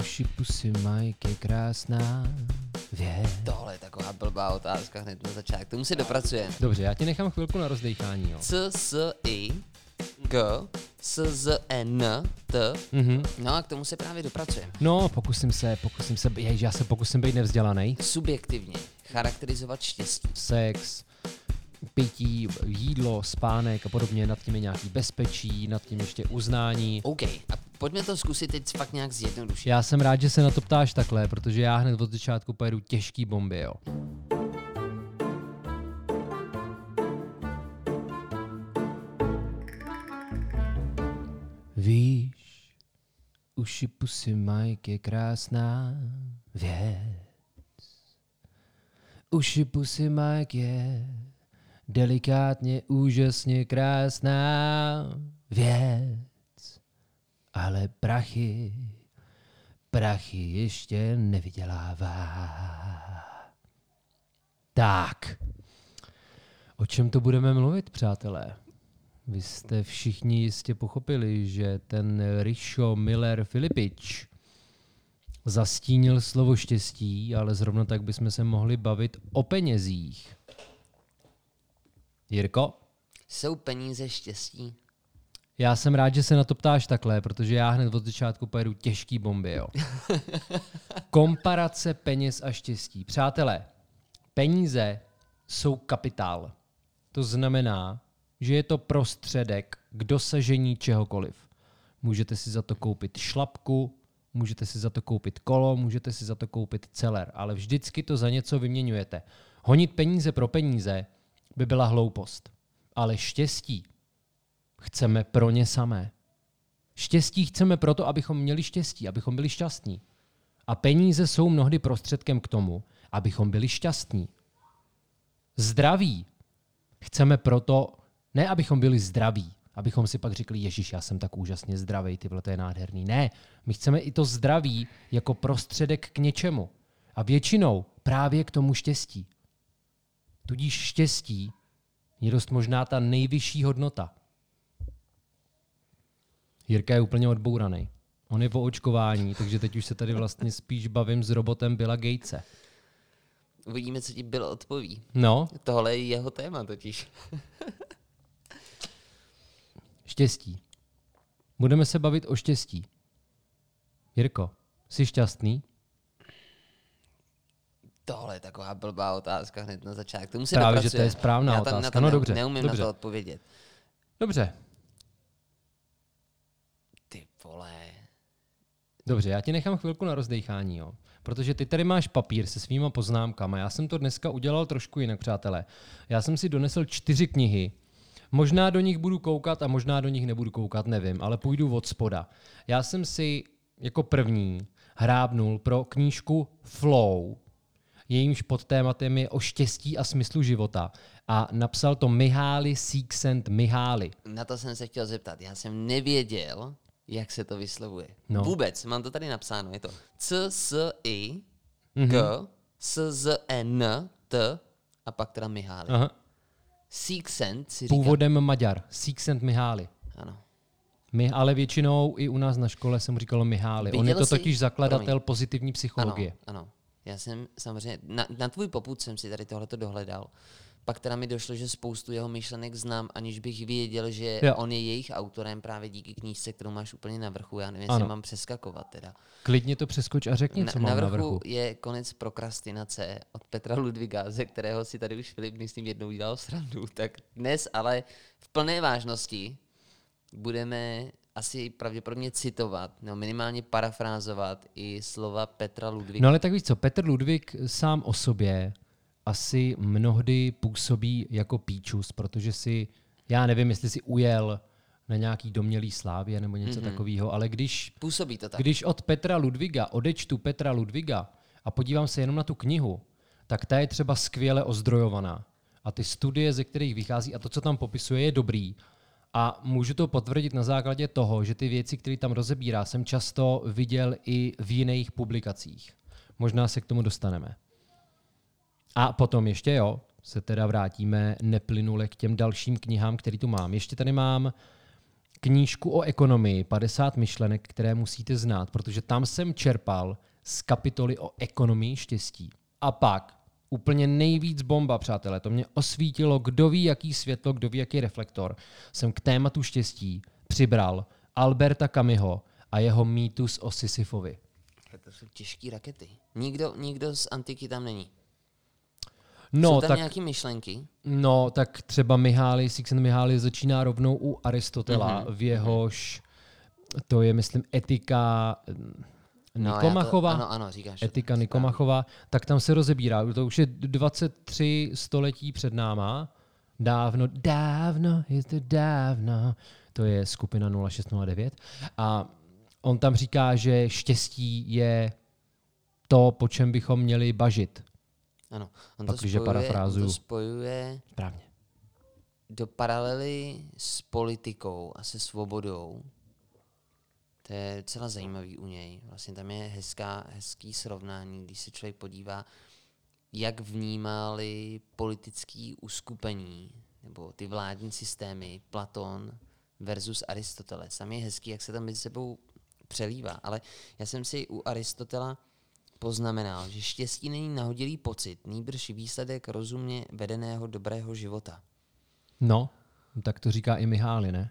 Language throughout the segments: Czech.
Uši pusy Mike je krásná věc. Tohle je taková blbá otázka hned na začátku. Tomu se dopracujeme. Dobře, já ti nechám chvilku na rozdechání, jo. C, S, I, G, S, Z, N, T. Mhm. No a k tomu se právě dopracujeme. No, pokusím se, pokusím se, jež, já se pokusím být nevzdělaný. Subjektivně charakterizovat štěstí. Sex, pití, jídlo, spánek a podobně, nad tím je nějaký bezpečí, nad tím ještě uznání. OK, a pojďme to zkusit teď fakt nějak zjednodušit. Já jsem rád, že se na to ptáš takhle, protože já hned od začátku pojedu těžký bomby, jo. Víš, uši pusy Mike je krásná věc. Uši pusy Mike je delikátně, úžasně krásná věc. Ale prachy, prachy ještě nevydělává. Tak, o čem to budeme mluvit, přátelé? Vy jste všichni jistě pochopili, že ten Richo Miller Filipič zastínil slovo štěstí, ale zrovna tak bychom se mohli bavit o penězích. Jirko? Jsou peníze štěstí? Já jsem rád, že se na to ptáš takhle, protože já hned od začátku pojedu těžký bomby, jo. Komparace peněz a štěstí. Přátelé, peníze jsou kapitál. To znamená, že je to prostředek k dosažení čehokoliv. Můžete si za to koupit šlapku, můžete si za to koupit kolo, můžete si za to koupit celer, ale vždycky to za něco vyměňujete. Honit peníze pro peníze by byla hloupost. Ale štěstí chceme pro ně samé. Štěstí chceme proto, abychom měli štěstí, abychom byli šťastní. A peníze jsou mnohdy prostředkem k tomu, abychom byli šťastní. Zdraví chceme proto, ne abychom byli zdraví, abychom si pak řekli, Ježíš, já jsem tak úžasně zdravý, ty to je nádherný. Ne, my chceme i to zdraví jako prostředek k něčemu. A většinou právě k tomu štěstí. Tudíž štěstí je dost možná ta nejvyšší hodnota. Jirka je úplně odbouraný. On je po očkování, takže teď už se tady vlastně spíš bavím s robotem Billa Gatese. Uvidíme, co ti byl odpoví. No, Tohle je jeho téma totiž. štěstí. Budeme se bavit o štěstí. Jirko, jsi šťastný? Tohle je taková blbá otázka hned na začátku. Tomu se Právě, že to je správná Já tam na otázka. to No dobře, Neumím dobře. na to odpovědět. Dobře, vole. dobře, já ti nechám chvilku na rozdechání, jo. Protože ty tady máš papír se svýma poznámkama. Já jsem to dneska udělal trošku jinak, přátelé. Já jsem si donesl čtyři knihy. Možná do nich budu koukat a možná do nich nebudu koukat, nevím, ale půjdu od spoda. Já jsem si jako první hrábnul pro knížku Flow, jejímž podtématem je o štěstí a smyslu života. A napsal to Mihály Sixent Mihály. Na to jsem se chtěl zeptat. Já jsem nevěděl, jak se to vyslovuje. No. Vůbec, mám to tady napsáno. Je to C, S, I, Mhm. G, S, Z, N, T a pak teda Mihály. Aha. Sixent si říká. Původem Maďar. Sixent Mihály. Ano. My, ale většinou i u nás na škole se mu říkalo Mihály. On je to jsi- totiž zakladatel promiň. pozitivní Ano, psychologie. ano. Já jsem samozřejmě, na, na tvůj popud jsem si tady tohleto dohledal. Pak teda mi došlo, že spoustu jeho myšlenek znám, aniž bych věděl, že Jo. on je jejich autorem právě díky knížce, kterou máš úplně na vrchu. Já nevím, jestli Ano. mám přeskakovat teda. Klidně to přeskoč a řekni, co mám na na vrchu vrchu. je konec prokrastinace od Petra Ludviga, ze kterého si tady už Filip, myslím, jednou dělal srandu. Tak dnes ale v plné vážnosti budeme asi pravděpodobně citovat, nebo minimálně parafrázovat i slova Petra Ludviga. No ale tak víš co, Petr Ludvík sám o sobě asi mnohdy působí jako píčus, protože si, já nevím, jestli si ujel na nějaký domělý slávě nebo něco mm-hmm. takového, ale když Působí to tak. Když od Petra Ludviga odečtu Petra Ludviga a podívám se jenom na tu knihu, tak ta je třeba skvěle ozdrojovaná. A ty studie, ze kterých vychází a to, co tam popisuje, je dobrý. A můžu to potvrdit na základě toho, že ty věci, které tam rozebírá, jsem často viděl i v jiných publikacích. Možná se k tomu dostaneme. A potom ještě jo, se teda vrátíme neplynule k těm dalším knihám, které tu mám. Ještě tady mám knížku o ekonomii 50 myšlenek, které musíte znát, protože tam jsem čerpal z kapitoly o ekonomii štěstí. A pak úplně nejvíc bomba, přátelé, to mě osvítilo, kdo ví, jaký světlo, kdo ví, jaký reflektor. Jsem k tématu štěstí přibral Alberta Kamiho a jeho mýtus o Sisyfovi. To jsou těžké rakety. Nikdo, nikdo z antiky tam není. No, jsou tam tak, nějaké myšlenky? no, tak třeba Mihály, Sixen Mihály začíná rovnou u Aristotela, Mhm, v jehož, to je, myslím, etika No, Nikomachova. To, ano, ano, říkáš. to Etika správně. Nikomachova, tak tam se rozebírá. To už je 23 století před náma. Dávno, dávno, je to dávno. To je skupina 0609. A on tam říká, že štěstí je to, po čem bychom měli bažit. Ano, on to, spojuje, on to spojuje Správně. do paralely s politikou a se svobodou. To je docela zajímavý u něj. Vlastně tam je hezká, hezký srovnání, když se člověk podívá, jak vnímali politický uskupení nebo ty vládní systémy Platon versus Aristoteles. Tam je hezký, jak se tam mezi sebou přelívá. Ale já jsem si u Aristotela poznamenal, že štěstí není nahodilý pocit, nýbrž výsledek rozumně vedeného dobrého života. No, tak to říká i Mihály, ne?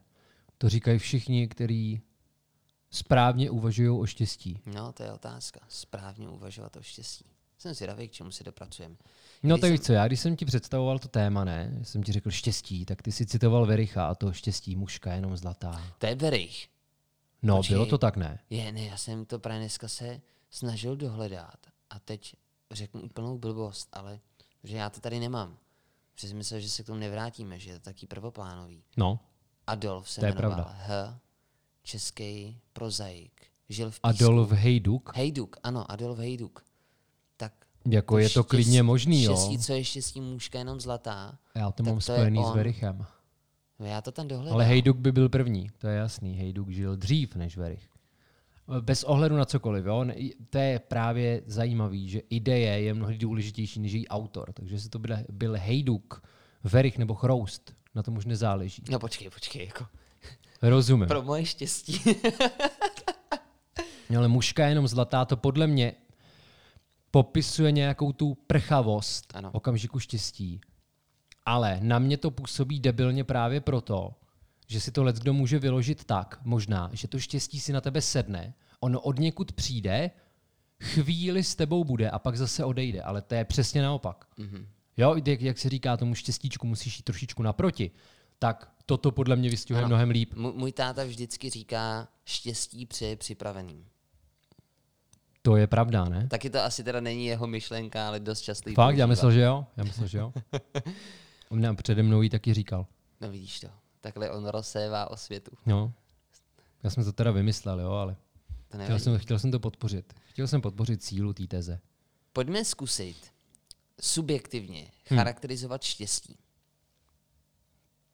To říkají všichni, kteří správně uvažují o štěstí. No, to je otázka. Správně uvažovat o štěstí. Jsem zvědavý, k čemu se dopracujeme. No tak jsem- co, já když jsem ti představoval to téma, ne, jsem ti řekl štěstí, tak ty si citoval Vericha a to štěstí mužka jenom zlatá. To je Verich. No, Počkej. bylo to tak, ne? Je, ne, já jsem to právě dneska se snažil dohledat a teď řeknu úplnou blbost, ale že já to tady nemám. Protože jsem myslel, že se k tomu nevrátíme, že je to taky prvoplánový. No, Adolf se To je jmenoval pravda. H, český prozaik. Žil v písku. Adolf Hejduk, Hejduk, ano, Adolf Hejduk. Tak jako je to štěstí- klidně možný, jo. Štěstí, co je štěstí mužka jenom zlatá. Já to mám to je spojený s on. Verichem. No já to tam dohledám. Ale Hejduk by byl první, to je jasný. Hejduk žil dřív než Verich. Bez ohledu na cokoliv, jo? To je právě zajímavý, že ideje je mnohdy důležitější než její autor. Takže jestli to byl, byl Hejduk, Verich nebo Chroust, na tom už nezáleží. No počkej, počkej, jako Rozumím. pro moje štěstí. No, Ale mužka je jenom zlatá, to podle mě popisuje nějakou tu prchavost Ano. okamžiku štěstí. Ale na mě to působí debilně právě proto, že si to let kdo může vyložit tak, možná, že to štěstí si na tebe sedne, ono od někud přijde, chvíli s tebou bude a pak zase odejde, ale to je přesně naopak. Mm-hmm. Jo, jak, jak se říká tomu štěstíčku, musíš jít trošičku naproti, tak toto podle mě vystihuje Ano. mnohem líp. Můj, můj táta vždycky říká štěstí přeje připraveným. To je pravda, ne? Taky to asi teda není jeho myšlenka, ale dost často ji Fakt, já myslel, že jo. Já myslel, že jo. On nám přede mnou ji taky říkal. No vidíš to. Takhle on rozsévá o světu. No. Já jsem to teda vymyslel, jo, ale To chtěl jsem, chtěl jsem to podpořit. Chtěl jsem podpořit sílu té teze. Pojďme zkusit subjektivně Hm. charakterizovat štěstí.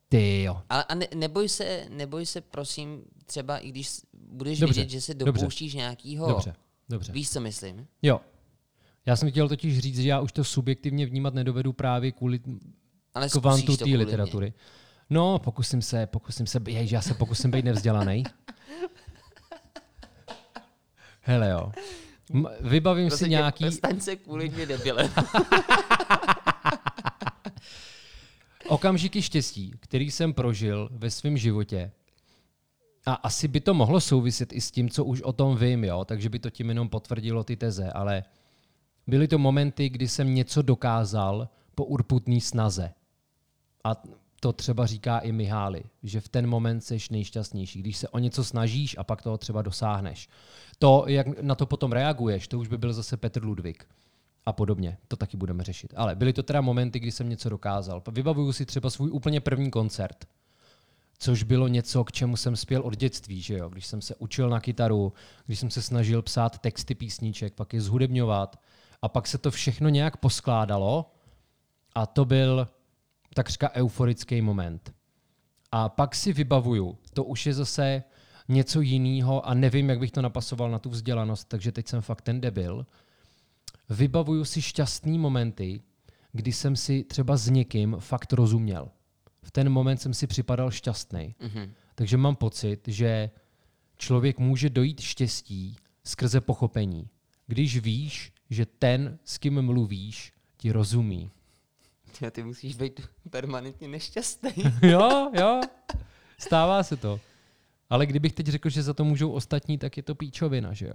Ty jo. Ale a ne, neboj, se, neboj se, prosím, třeba i když budeš Dobře, vidět, že se dobře. dopouštíš nějakýho... Dobře, dobře. Víš, co myslím? Jo. Já jsem chtěl totiž říct, že já už to subjektivně vnímat nedovedu právě kvůli Ale kvantu té literatury. No, pokusím se, pokusím se, jež, já se pokusím být nevzdělaný. Hele jo. M- vybavím Prosím si nějaký... Staň se kvůli mě debile. okamžiky štěstí, který jsem prožil ve svém životě, a asi by to mohlo souviset i s tím, co už o tom vím, jo? takže by to tím jenom potvrdilo ty teze, ale byly to momenty, kdy jsem něco dokázal po urputný snaze. A to třeba říká i Mihály, že v ten moment seš nejšťastnější, když se o něco snažíš a pak toho třeba dosáhneš. To, jak na to potom reaguješ, to už by byl zase Petr Ludvík a podobně. To taky budeme řešit. Ale byly to teda momenty, kdy jsem něco dokázal. Vybavuju si třeba svůj úplně první koncert, což bylo něco, k čemu jsem spěl od dětství, že jo? Když jsem se učil na kytaru, když jsem se snažil psát texty písniček, pak je zhudebňovat a pak se to všechno nějak poskládalo a to byl takřka euforický moment. A pak si vybavuju, to už je zase něco jiného a nevím, jak bych to napasoval na tu vzdělanost, takže teď jsem fakt ten debil. Vybavuju si šťastný momenty, kdy jsem si třeba s někým fakt rozuměl. V ten moment jsem si připadal šťastný. Mhm. Takže mám pocit, že člověk může dojít štěstí skrze pochopení. Když víš, že ten, s kým mluvíš, ti rozumí. Ty, ty musíš být permanentně nešťastný. jo, jo, stává se to. Ale kdybych teď řekl, že za to můžou ostatní, tak je to píčovina, že jo?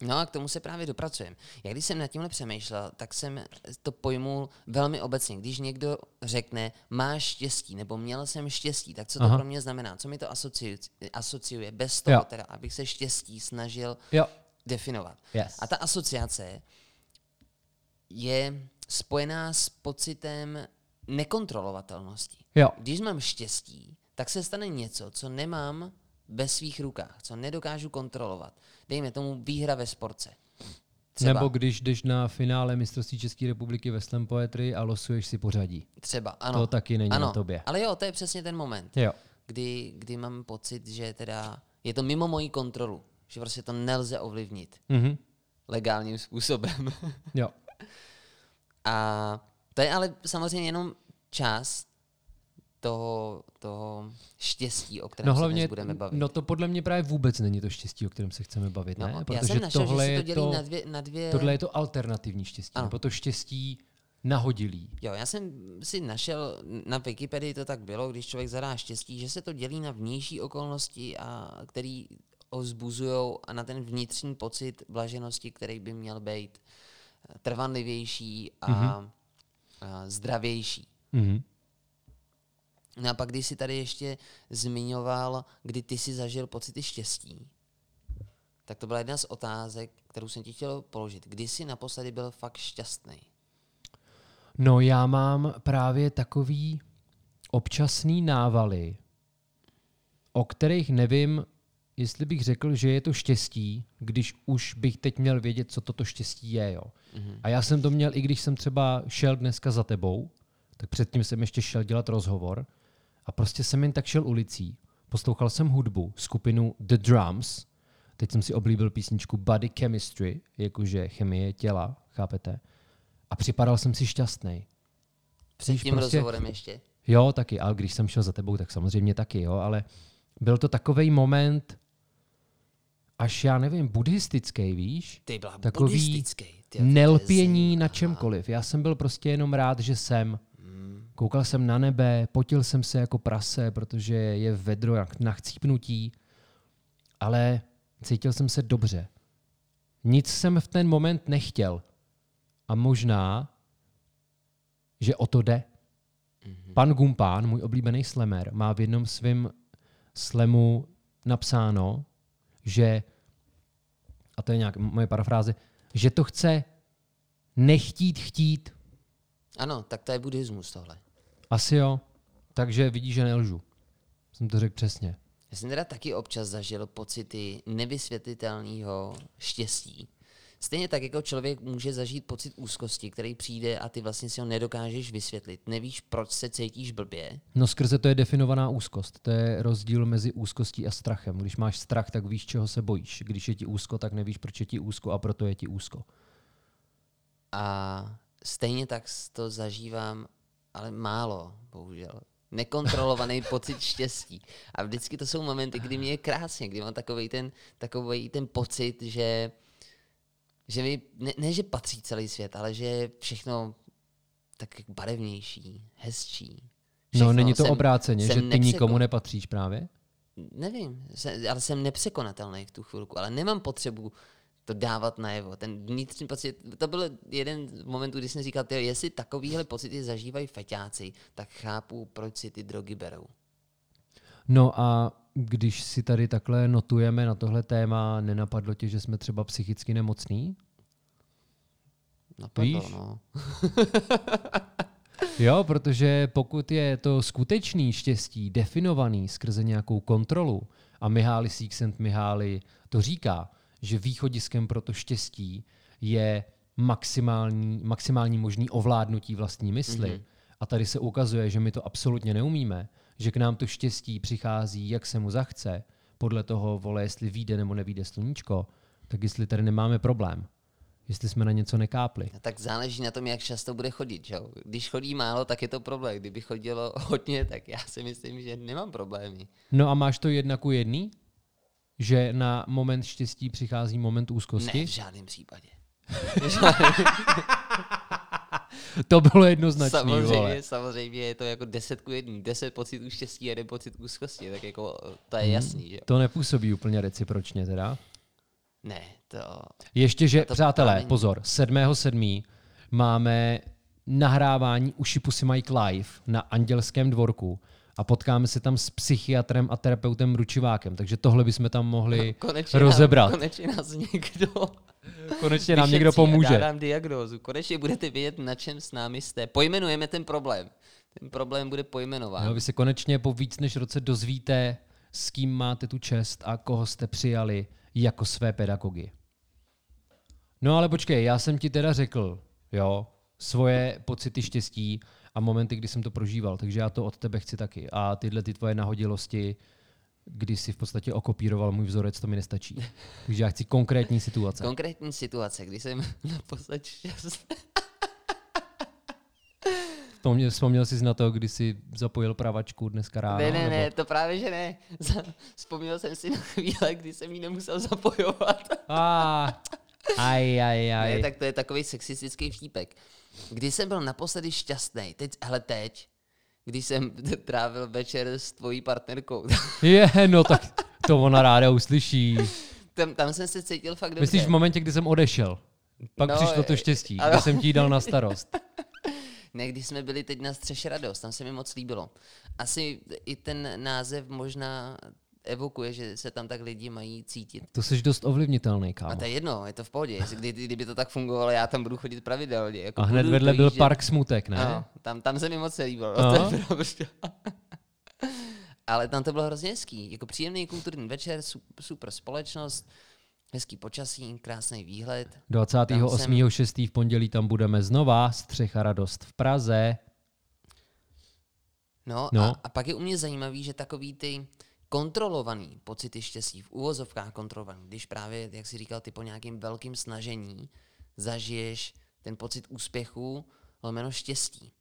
No a k tomu se právě dopracujeme. Já když jsem nad tímhle přemýšlel, tak jsem to pojmul velmi obecně. Když někdo řekne, máš štěstí, nebo měl jsem štěstí, tak co to Aha. pro mě znamená? Co mi to asociuje, asociuje bez toho, Jo. teda, abych se štěstí snažil Jo. definovat. Yes. A ta asociace je spojená s pocitem nekontrolovatelnosti. Jo. Když mám štěstí, tak se stane něco, co nemám ve svých rukách, co nedokážu kontrolovat. Dejme tomu výhra ve sportce. Třeba, Nebo když jdeš na finále mistrovství České republiky ve slam poetry a losuješ si pořadí. třeba, ano. To taky není ano, na tobě. Ale jo, to je přesně ten moment, Jo. kdy, kdy mám pocit, že teda je to mimo moji kontrolu, že prostě to nelze ovlivnit Mhm. legálním způsobem. Jo. A to je ale samozřejmě jenom část toho, toho štěstí, o kterém No se hlavně, dnes budeme bavit. no to podle mě právě vůbec není to štěstí, o kterém se chceme bavit, ne? no, já Protože jsem našel, tohle že se to dělí to, na dvě, na dvě... tohle je to alternativní štěstí, Ano. nebo to štěstí nahodilý. Jo, já jsem si našel, na Wikipedii to tak bylo, když člověk zadá štěstí, že se to dělí na vnější okolnosti, a který ho vzbuzují a na ten vnitřní pocit blaženosti, který by měl být trvanlivější a, Mhm. a zdravější. Mhm. No a pak, když jsi tady ještě zmiňoval, kdy ty si zažil pocity štěstí, tak to byla jedna z otázek, kterou jsem ti chtěl položit. Kdy jsi naposledy byl fakt šťastný? No já mám právě takový občasný návaly, o kterých nevím, jestli bych řekl, že je to štěstí, když už bych teď měl vědět, co toto štěstí je. Jo. Mhm. A já jsem to měl, i když jsem třeba šel dneska za tebou, tak předtím jsem ještě šel dělat rozhovor a prostě jsem jen tak šel ulicí. Poslouchal jsem hudbu, skupinu The Drums, teď jsem si oblíbil písničku Body Chemistry, jakože chemie těla, chápete? A připadal jsem si šťastný. Před tím prostě- rozhovorem ještě? Jo, taky, ale když jsem šel za tebou, tak samozřejmě taky, jo, ale byl to takový moment, až já nevím, buddhistický, víš? Ty byla Takový buddhistický. Ty, Nelpění na čemkoliv. Já jsem byl prostě jenom rád, že jsem. Mm. Koukal jsem na nebe, potil jsem se jako prase, protože je vedro jak na chcípnutí, ale cítil jsem se dobře. Nic jsem v ten moment nechtěl. A možná, že o to jde. Pan Gumpán, můj oblíbený slemer, má v jednom svém slemu napsáno, že, a to je nějak moje parafráze, že to chce nechtít chtít. Ano, tak to je buddhismus tohle. Asi jo. Takže vidíš, že nelžu. Jsem to řekl přesně. Já jsem teda taky občas zažil pocity nevysvětlitelného štěstí. Stejně tak, jako člověk může zažít pocit úzkosti, který přijde a ty vlastně si ho nedokážeš vysvětlit. Nevíš, proč se cítíš blbě. No skrze to je definovaná úzkost. To je rozdíl mezi úzkostí a strachem. Když máš strach, tak víš, čeho se bojíš. Když je ti úzko, tak nevíš, proč je ti úzko a proto je ti úzko. A stejně tak to zažívám, ale málo, bohužel. Nekontrolovaný pocit štěstí. A vždycky to jsou momenty, kdy mě je krásně, kdy mám takový ten, takovej ten pocit, že, že mi, ne, ne, že patří celý svět, ale že je všechno tak barevnější, hezčí. No Všechno není to jsem- obráceně, jsem že ty nepřeko- nikomu nepatříš právě? Nevím, se, ale jsem nepřekonatelný v tu chvilku, ale nemám potřebu to dávat najevo. Ten vnitřní pocit, to byl jeden z momentů, kdy jsem říkal, tyjo, jestli takovýhle pocity zažívají feťáci, tak chápu, proč si ty drogy berou. No a když si tady takhle notujeme na tohle téma, nenapadlo tě, že jsme třeba psychicky nemocní? Napadlo, Víš? no. Jo, protože pokud je to skutečný štěstí definovaný skrze nějakou kontrolu, a Mihály Sixent Mihály to říká, že východiskem pro to štěstí je maximální, maximální možný ovládnutí vlastní mysli. Mm-hmm. A tady se ukazuje, že my to absolutně neumíme, že k nám to štěstí přichází, jak se mu zachce, podle toho, vole, jestli vyjde nebo nevíde sluníčko, tak jestli tady nemáme problém. Jestli jsme na něco nekápli. No, tak záleží na tom, jak často bude chodit. Že? Když chodí málo, tak je to problém. Kdyby chodilo hodně, tak já si myslím, že nemám problémy. No a máš to jedna ku jedný? Že na moment štěstí přichází moment úzkosti? Ne, v žádném případě. To bylo jednoznačný, samozřejmě, vole. samozřejmě je to jako 10 ku 1. 10 pocitů štěstí a jeden pocit úzkosti. Tak jako to je jasný, že jo. To nepůsobí úplně recipročně teda. Ne, to... Ještě, že, To přátelé, právě- pozor, 7.7. máme nahrávání u Šipusy Mike Live na Andělském dvorku a potkáme se tam s psychiatrem a terapeutem Ručivákem, takže tohle bychom tam mohli Konečně rozebrat. Nám, konečně nás někdo Konečně nám někdo pomůže. Dá nám diagnózu. Konečně budete vědět, na čem s námi jste. Pojmenujeme ten problém. Ten problém bude pojmenován. Jo, vy se konečně po víc než roce dozvíte, s kým máte tu čest a koho jste přijali jako své pedagogy. No ale počkej, já jsem ti teda řekl, jo, svoje pocity štěstí a momenty, kdy jsem to prožíval, takže já to od tebe chci taky. A tyhle ty tvoje nahodilosti, kdy jsi v podstatě okopíroval můj vzorec, to mi nestačí. Takže já chci konkrétní situace. Konkrétní situace, kdy jsem naposled šťastný. Vzpomněl, vzpomněl jsi na to, kdy jsi zapojil pravačku dneska ráno? Ne, ne, nebo- ne, to právě, že ne. Vzpomněl jsem si na chvíle, kdy jsem ji nemusel zapojovat. Ah, aj, aj, aj. Ne, tak to je takový sexistický vtípek. Kdy jsem byl naposledy šťastný, teď, hele teď, když jsem trávil večer s tvojí partnerkou, Je, no tak to ona ráda uslyší. tam, tam jsem se cítil fakt dobře. Myslíš v momentě, kdy jsem odešel? Pak No, přišlo to štěstí, ano. kdy jsem ti dal na starost. Ne, když jsme byli teď na střeše radost, tam se mi moc líbilo. Asi i ten název možná evokuje, že se tam tak lidi mají cítit. To jsi dost ovlivnitelný, A kámo. to je jedno, je to v pohodě. Kdy, kdyby to tak fungovalo, já tam budu chodit pravidelně. Jako A hned budu vedle byl dojíždět- park Smutek, ne? Ano, tam, tam se mi moc nelíbilo, to je pravda. Ale tam to bylo hrozně hezký. Jako příjemný kulturní večer, su- super společnost, hezký počasí, krásný výhled. 28.6. v pondělí tam budeme znova, Střecha radost v Praze. No, No. A, a pak je u mě zajímavý, že takový ty kontrolovaný pocity štěstí, v úvozovkách kontrolovaný, když právě, jak jsi říkal, ty po nějakým velkým snažení zažiješ ten pocit úspěchu, lomeno štěstí.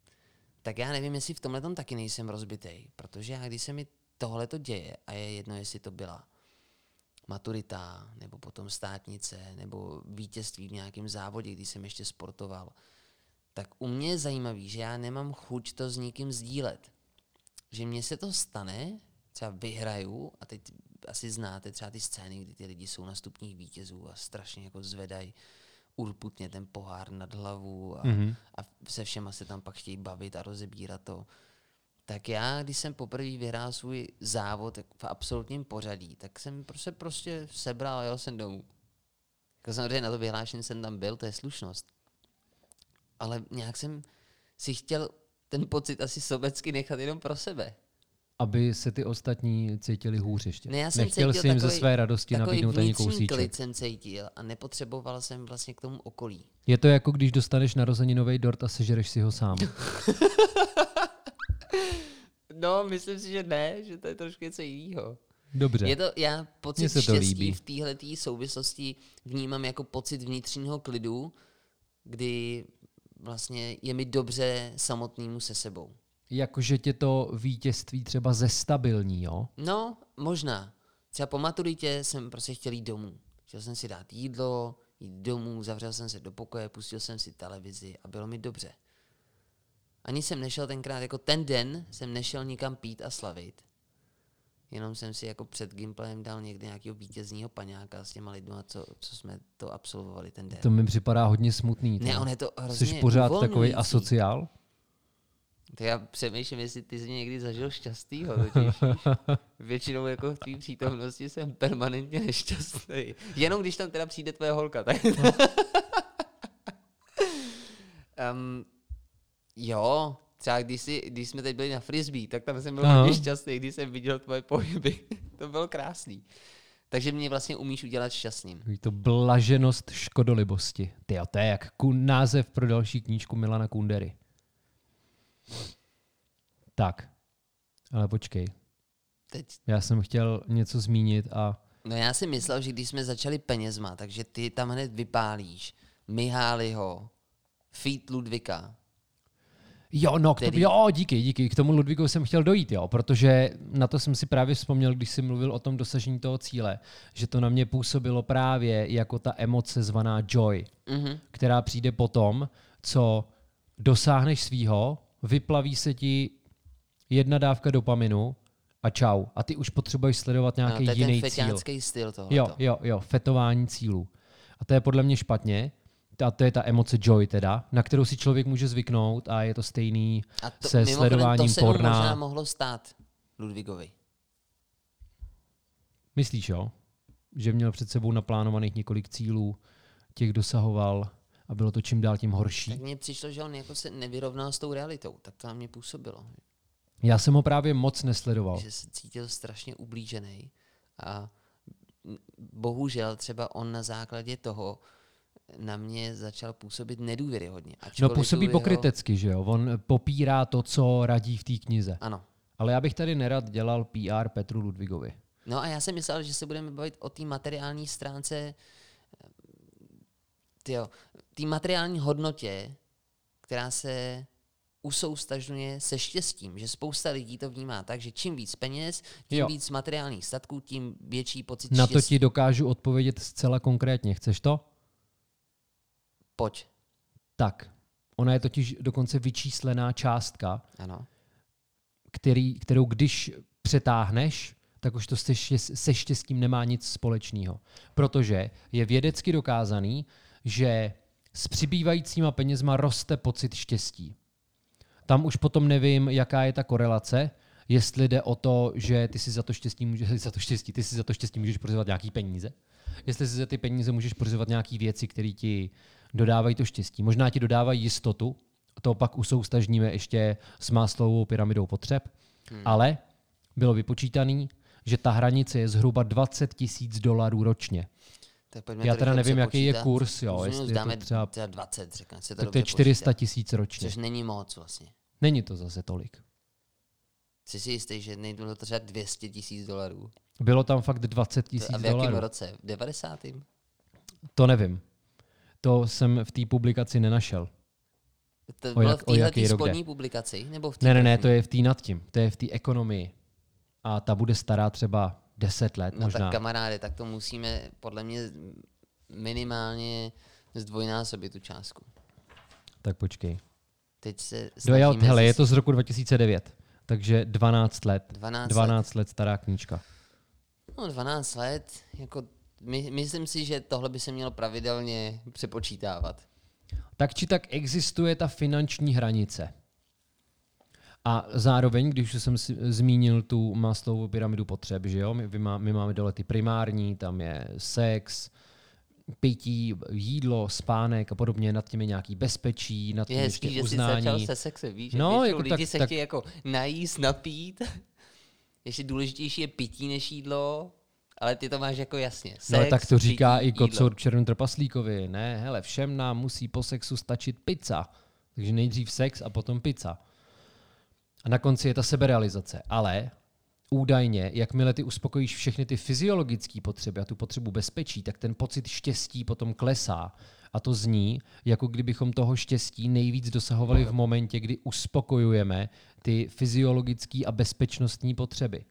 Tak já nevím, jestli v tomhle tom taky nejsem rozbitej, protože já, když se mi tohle to děje, a je jedno, jestli to byla maturita, nebo potom státnice, nebo vítězství v nějakém závodě, když jsem ještě sportoval, tak u mě je zajímavý, že já nemám chuť to s nikým sdílet. Že mně se to stane, třeba vyhraju, a teď asi znáte třeba ty scény, kdy ty lidi jsou na stupních vítězů a strašně jako zvedají urputně ten pohár nad hlavu a, mm-hmm. a se všema se tam pak chtějí bavit a rozebírat to. Tak já, když jsem poprvé vyhrál svůj závod v absolutním pořadí, tak jsem prostě, prostě sebral a jel jsem domů. Jako samozřejmě na to vyhlášení jsem tam byl, to je slušnost. Ale nějak jsem si chtěl ten pocit asi sobecky nechat jenom pro sebe. Aby se ty ostatní cítili hůř ještě. Ne, já jsem Nechtěl cítil jsi jim ze takový- své radosti nabídnout ani kousíček. klid jsem cítil a nepotřeboval jsem vlastně k tomu okolí. Je to jako když dostaneš narozeninový dort a sežereš si ho sám. No, myslím si, že ne, že to je trošku něco jiného. Dobře. Je to, já Mně pocit se to štěstí líbí. v téhle souvislosti vnímám jako pocit vnitřního klidu, kdy vlastně je mi dobře samotnému se sebou. Jakože tě to vítězství třeba zestabilní, jo? No, možná. Třeba po maturitě jsem prostě chtěl jít domů. Chtěl jsem si dát jídlo, jít domů, zavřel jsem se do pokoje, pustil jsem si televizi a bylo mi dobře. Ani jsem nešel tenkrát, jako ten den jsem nešel nikam pít a slavit. Jenom jsem si jako před Gimplem dal někde nějakého vítězního paňáka s těma lidma, co, co jsme to absolvovali ten den. To mi připadá hodně smutný. Ne, on je to hrozně Jsi pořád takový asociál? To já přemýšlím, jestli ty jsi někdy zažil šťastnýho, totiž. Většinou jako v tvý přítomnosti jsem permanentně nešťastný. Jenom když tam teda přijde tvoje holka, tak... um, jo, třeba když, jsi, když jsme teď byli na frisbee, tak tam jsem byl hodně šťastný, když jsem viděl tvoje pohyby. to bylo krásný. Takže mě vlastně umíš udělat šťastným. Takový to blaženost škodolibosti. Ty to je jak ku- název pro další knížku Milana Kundery. Tak, ale počkej. Teď Já jsem chtěl něco zmínit a No já si myslel, že když jsme začali penězma, takže ty tam hned vypálíš Mihályho, Feet Ludvika. Jo, no, k tomu, Který- jo, díky, díky. K tomu Ludvíku jsem chtěl dojít, jo, protože na to jsem si právě vzpomněl, když jsi mluvil o tom dosažení toho cíle, že to na mě působilo právě jako ta emoce zvaná joy, Mhm. která přijde potom, co dosáhneš svýho, vyplaví se ti jedna dávka dopaminu a čau. A ty už potřebuješ sledovat No, nějaký to je jiný ten cíl. styl tohoto. Jo, jo, jo, fetování cílů. A to je podle mě špatně. A to je ta emoce joy teda, na kterou si člověk může zvyknout a je to stejný A to, se sledováním to se porna. možná mohlo stát Ludvigovi. Myslíš, jo? Že měl před sebou naplánovaných několik cílů, těch dosahoval a bylo to čím dál tím horší. Tak mně přišlo, že on jako se nevyrovnal s tou realitou. Tak to na mě působilo. Já jsem ho právě moc nesledoval. Že se cítil strašně ublížený. A bohužel třeba on na základě toho na mě začal působit nedůvěryhodně. No působí jeho- pokrytecky, že jo? On popírá to, co radí v té knize. Ano. Ale já bych tady nerad dělal PR Petru Ludvigovi. No a já jsem myslel, že se budeme bavit o té materiální stránce, tyjo, té materiální hodnotě, která se usoustažňuje se štěstím, že spousta lidí to vnímá tak, že čím víc peněz, tím Jo. víc materiálních statků, tím větší pocit Na to štěstí. ti dokážu odpovědět zcela konkrétně. Chceš to? Pojď. Tak. Ona je totiž dokonce vyčíslená částka, Ano. který, kterou když přetáhneš, tak už to se, se štěstím nemá nic společného. Protože je vědecky dokázaný, že s přibývajícíma penězma roste pocit štěstí. Tam už potom nevím, jaká je ta korelace, jestli jde o to, že ty si za to štěstí, může, za to štěstí, ty si za to štěstí můžeš pořizovat nějaký peníze, jestli si za ty peníze můžeš pořizovat nějaké věci, které ti dodávají to štěstí. Možná ti dodávají jistotu, to pak usoustažníme ještě s Maslowou pyramidou potřeb, hmm. ale bylo vypočítaný, že ta hranice je zhruba 20 tisíc dolarů ročně. Tak pojďme Já teda nevím, jaký je kurz, jo, jestli minus je to dáme třeba- třeba 20, řekne se to Tak to je dobře 400 počítá. tisíc ročně. Což není moc vlastně. Není to zase tolik. Jsi si jistý, že nejde to třeba 200 tisíc dolarů? Bylo tam fakt 20 tisíc A v jakém dolarů. roce? V 90. To nevím. To jsem v té publikaci nenašel. To O bylo jak- v téhle spodní publikaci? Nebo v Ne, ne, ne, to je v té nad tím. To je v té ekonomii. A ta bude stará třeba 10 let No možná. tak kamaráde, tak to musíme podle mě minimálně zdvojnásobit tu částku. Tak počkej. Teď se Do, jo, snažíme hele, je to z roku 2009. Takže 12 let. 12 12 let stará knížka. No 12 let, jako my, myslím si, že tohle by se mělo pravidelně přepočítávat. Tak či tak existuje ta finanční hranice. A zároveň, když už jsem zmínil tu Maslowovu pyramidu potřeb, že jo, my, my, má, my máme dole ty primární, tam je sex, pití, jídlo, spánek a podobně, nad tím je nějaký bezpečí, nad tím Je ještě hezký, že jsi uznání. začal se sexem, víš? že No, jako lidi tak- se tak- chtějí jako najíst, napít. Ještě důležitější je pití než jídlo, ale ty to máš jako jasně. Sex, No ale tak to říká pití, i kocour červeným trpaslíkovi. Ne, hele, všem nám musí po sexu stačit pizza. Takže nejdřív sex a potom pizza. A na konci je ta seberealizace. Ale údajně, jakmile ty uspokojíš všechny ty fyziologické potřeby a tu potřebu bezpečí, tak ten pocit štěstí potom klesá. A to zní, jako kdybychom toho štěstí nejvíc dosahovali v momentě, kdy uspokojujeme ty fyziologické a bezpečnostní potřeby.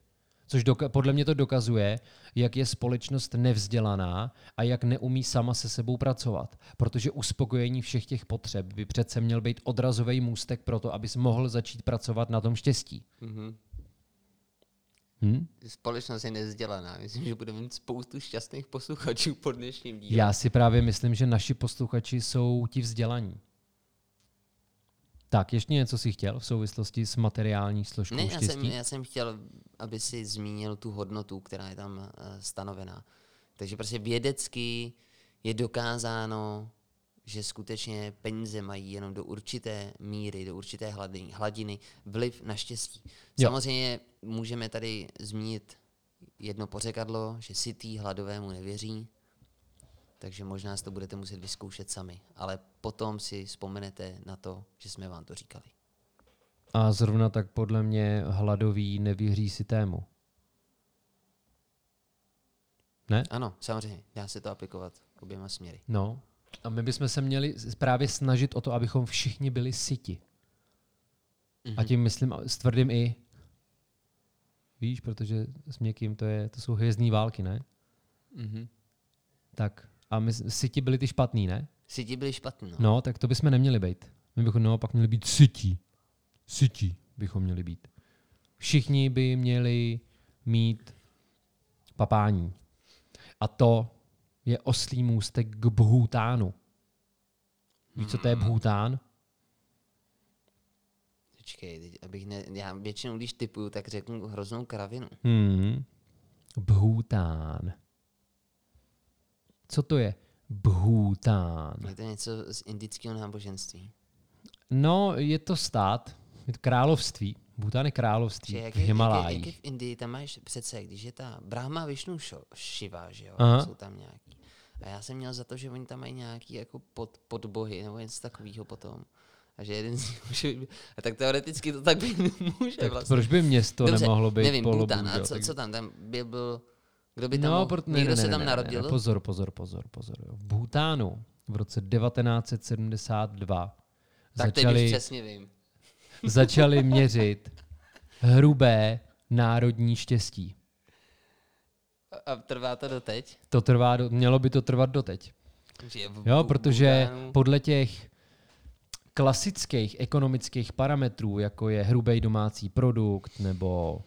Což doka- podle mě to dokazuje, jak je společnost nevzdělaná a jak neumí sama se sebou pracovat. Protože uspokojení všech těch potřeb by přece měl být odrazový můstek pro to, abys mohl začít pracovat na tom štěstí. Mhm. Hm? Společnost je nezdělaná. Myslím, že budeme mít spoustu šťastných posluchačů po dnešním díle. Já si právě myslím, že naši posluchači jsou ti vzdělaní. Tak, ještě něco si chtěl v souvislosti s materiální složkou Ne, já štěstí? jsem, já jsem chtěl, aby si zmínil tu hodnotu, která je tam uh, stanovená. Takže prostě vědecky je dokázáno, že skutečně peníze mají jenom do určité míry, do určité hladiny, hladiny vliv na štěstí. Jo. Samozřejmě můžeme tady zmínit jedno pořekadlo, že sytý hladovému nevěří, takže možná si to budete muset vyzkoušet sami. Ale potom si vzpomenete na to, že jsme vám to říkali. A zrovna tak podle mě hladový nevěří si tému. Ne? Ano, samozřejmě, dá se to aplikovat oběma směry. No, A my bychom se měli právě snažit o to, abychom všichni byli syti. A tím myslím s tvrdým i. Víš, protože s měkkým to, je, to jsou hvězdní války, ne? Mhm. Tak. A my syti byli ty špatný, ne? Syti byli špatný, no. No, tak to bychom neměli být. My bychom naopak měli být sytí. Sytí bychom měli být. Všichni by měli mít papání. A to je oslý můstek k Bhutánu. Víš, co to je Bhután? Počkej, teď, abych ne, já většinou, když typuju, tak řeknu hroznou kravinu. Hmm. Bhután. Co to je? Bhután. Je to něco z indického náboženství. No, je to stát, je to království. Bhután je království Že jak, v je, jak, jak je v Indii, tam máš přece, když je ta Brahma Vishnu Shiva, že jo, Aha. jsou tam nějaký. A já jsem měl za to, že oni tam mají nějaký jako pod, podbohy nebo něco takového potom. A že jeden z nich může být, a tak teoreticky to tak být může Tak vlastně. proč by město Dobře, nemohlo být nevím, Bhutan, a co, co tam, tam by byl, kdo by tam No, mohl, proto, ne, někdo ne, se ne, tam ne, narodil? Ne, pozor, pozor, pozor, pozor. jo. V Bhutánu v roce 1972 tak teď už začali, přesně vím. začali měřit hrubé národní štěstí. A, trvá to doteď? To trvá, do, mělo by to trvat doteď. Jo, protože Bhutánu- podle těch klasických ekonomických parametrů, jako je hrubý domácí produkt nebo